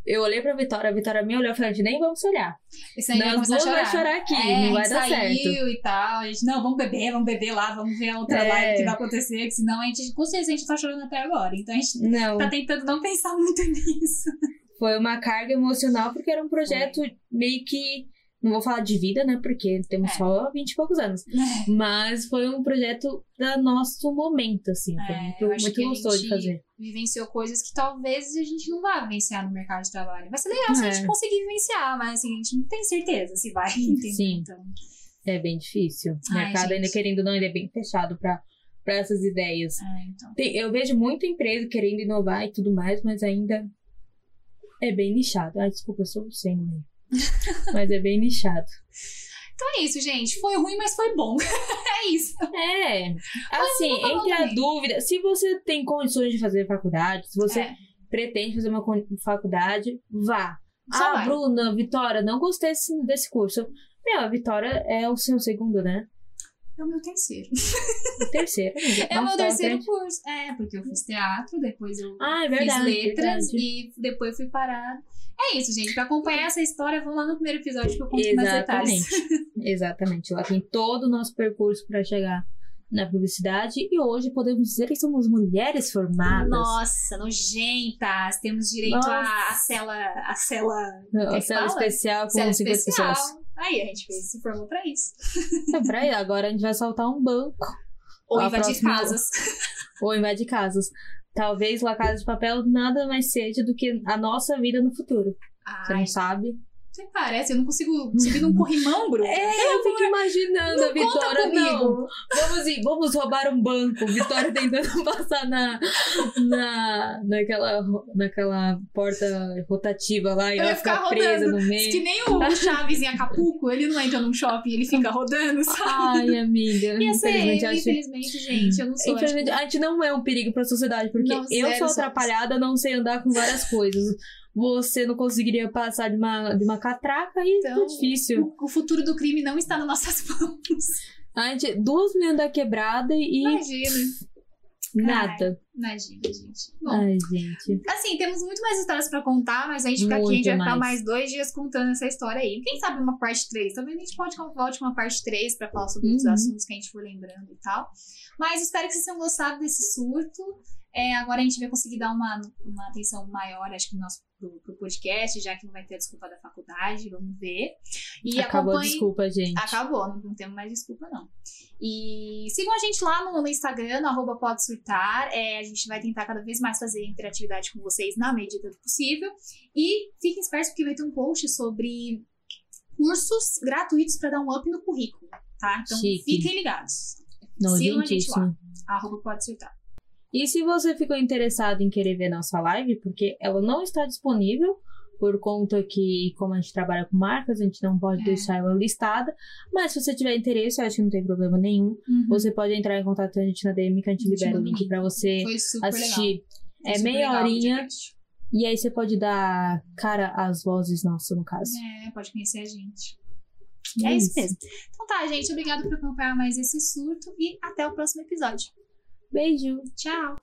eu olhei pra Vitória, a Vitória me olhou e falou: a gente nem vamos se olhar. Esse aí Nós duas chorar. vai chorar aqui, É, não a vai dar certo. saiu e tal. A gente, não, vamos beber, vamos beber lá, vamos ver a outra É. live que vai acontecer, que senão a gente, com certeza, a gente tá chorando até agora. Então a gente Não, tá tentando não pensar muito nisso. foi uma carga emocional porque era um projeto meio que. Não vou falar de vida, né? Porque temos É. só 20 e poucos anos. Mas foi um projeto da nosso momento, assim. Foi É, muito, muito gostoso de fazer. Vivenciou coisas que talvez a gente não vá vivenciar no mercado de trabalho. Vai ser legal se a gente É. conseguir vivenciar, mas assim, a gente não tem certeza se vai, entendeu? Sim. Então, É bem difícil. O Ai, mercado, ainda querendo ou não, ele é bem fechado pra, pra essas ideias. é, então. Tem- eu vejo muita empresa querendo inovar e tudo mais, mas ainda é bem nichado. Ah, desculpa, eu sou sem meio. mas é bem nichado. Então é isso, gente. Foi ruim, mas foi bom. é isso. É, assim, entre a dúvida, se você tem condições de fazer faculdade, se você É, pretende fazer uma faculdade, vá. só ah, vai. Bruna, Vitória, não gostei desse, desse curso. Meu, a Vitória é o seu segundo, né? É o meu terceiro. O terceiro. É o meu terceiro frente. curso. É, porque eu fiz teatro, depois eu Ah, é verdade. fiz letras e depois fui parar. É isso, gente. Pra acompanhar essa história, vamos lá no primeiro episódio que eu conto mais detalhes. Exatamente. Exatamente. Lá tem todo o nosso percurso para chegar na publicidade e hoje podemos dizer que somos mulheres formadas. Nossa, nojentas. Temos direito Nossa. à à cela. A cela. A que cela fala? especial com cela 50 especial. pessoas. Aí a gente se formou pra isso. Então, pra aí, agora a gente vai soltar um banco Ou A invadir próxima- casas. ou invadir casas. Talvez La Casa de Papel nada mais seja do que a nossa vida no futuro. Você Ai, não sabe? Você parece, eu não consigo subir num corrimão, Bruno. É, eu fico imaginando a Não conta Vitória. Não, comigo. vamos, ir, vamos roubar um banco. Vitória tentando passar na, na, naquela, naquela porta rotativa lá e Eu ela ficar fica presa rodando. no Diz que meio. nem o Chaves em Acapulco, ele não entra num shopping, ele fica rodando, sabe? Ai, amiga. Ia ser, Infelizmente, acho infelizmente, gente, eu não sou. Infelizmente, a gente não é um perigo pra sociedade, porque Não, eu zero sou atrapalhada, não sei andar com várias coisas. Você não conseguiria passar de uma, de uma catraca e Então, é difícil. O, o futuro do crime não está nas nossas mãos. A gente, duas meninas da quebrada e Imagina. Nada. Imagina, gente. Bom, Ai, gente. assim, temos muito mais histórias pra contar, mas a gente fica aqui, a Muito gente vai ficar mais. mais dois dias contando essa história aí. Quem sabe uma parte 3? Talvez a gente pode volte uma parte 3 pra falar sobre Uhum. assuntos que a gente for lembrando e tal. Mas espero que vocês tenham gostado desse surto. É, agora a gente vai conseguir dar uma, uma atenção maior, acho que no nosso pro, pro podcast, já que não vai ter a desculpa da faculdade, vamos ver. E Acabou a acompanhe- desculpa, gente. Acabou, não, não temos mais desculpa, não. E sigam a gente lá no, no Instagram, no arroba pode surtar. É, a gente vai tentar cada vez mais fazer interatividade com vocês na medida do possível. E fiquem espertos porque vai ter um post sobre cursos gratuitos para dar um up no currículo, tá? Então Chique. fiquem ligados. Sigam a gente lá. Arroba pode surtar. E se você ficou interessado em querer ver nossa live, porque ela não está disponível, por conta que, como a gente trabalha com marcas, a gente não pode É. deixar ela listada. Mas se você tiver interesse, eu acho que não tem problema nenhum. Você pode entrar em contato com a gente na DM que a gente libera o link pra você assistir. É meia horinha. E aí você pode dar cara às vozes nossas, no caso. É, pode conhecer a gente. E É isso mesmo. Então tá, gente. Obrigada por acompanhar mais esse surto e até o próximo episódio. Beijo! Tchau!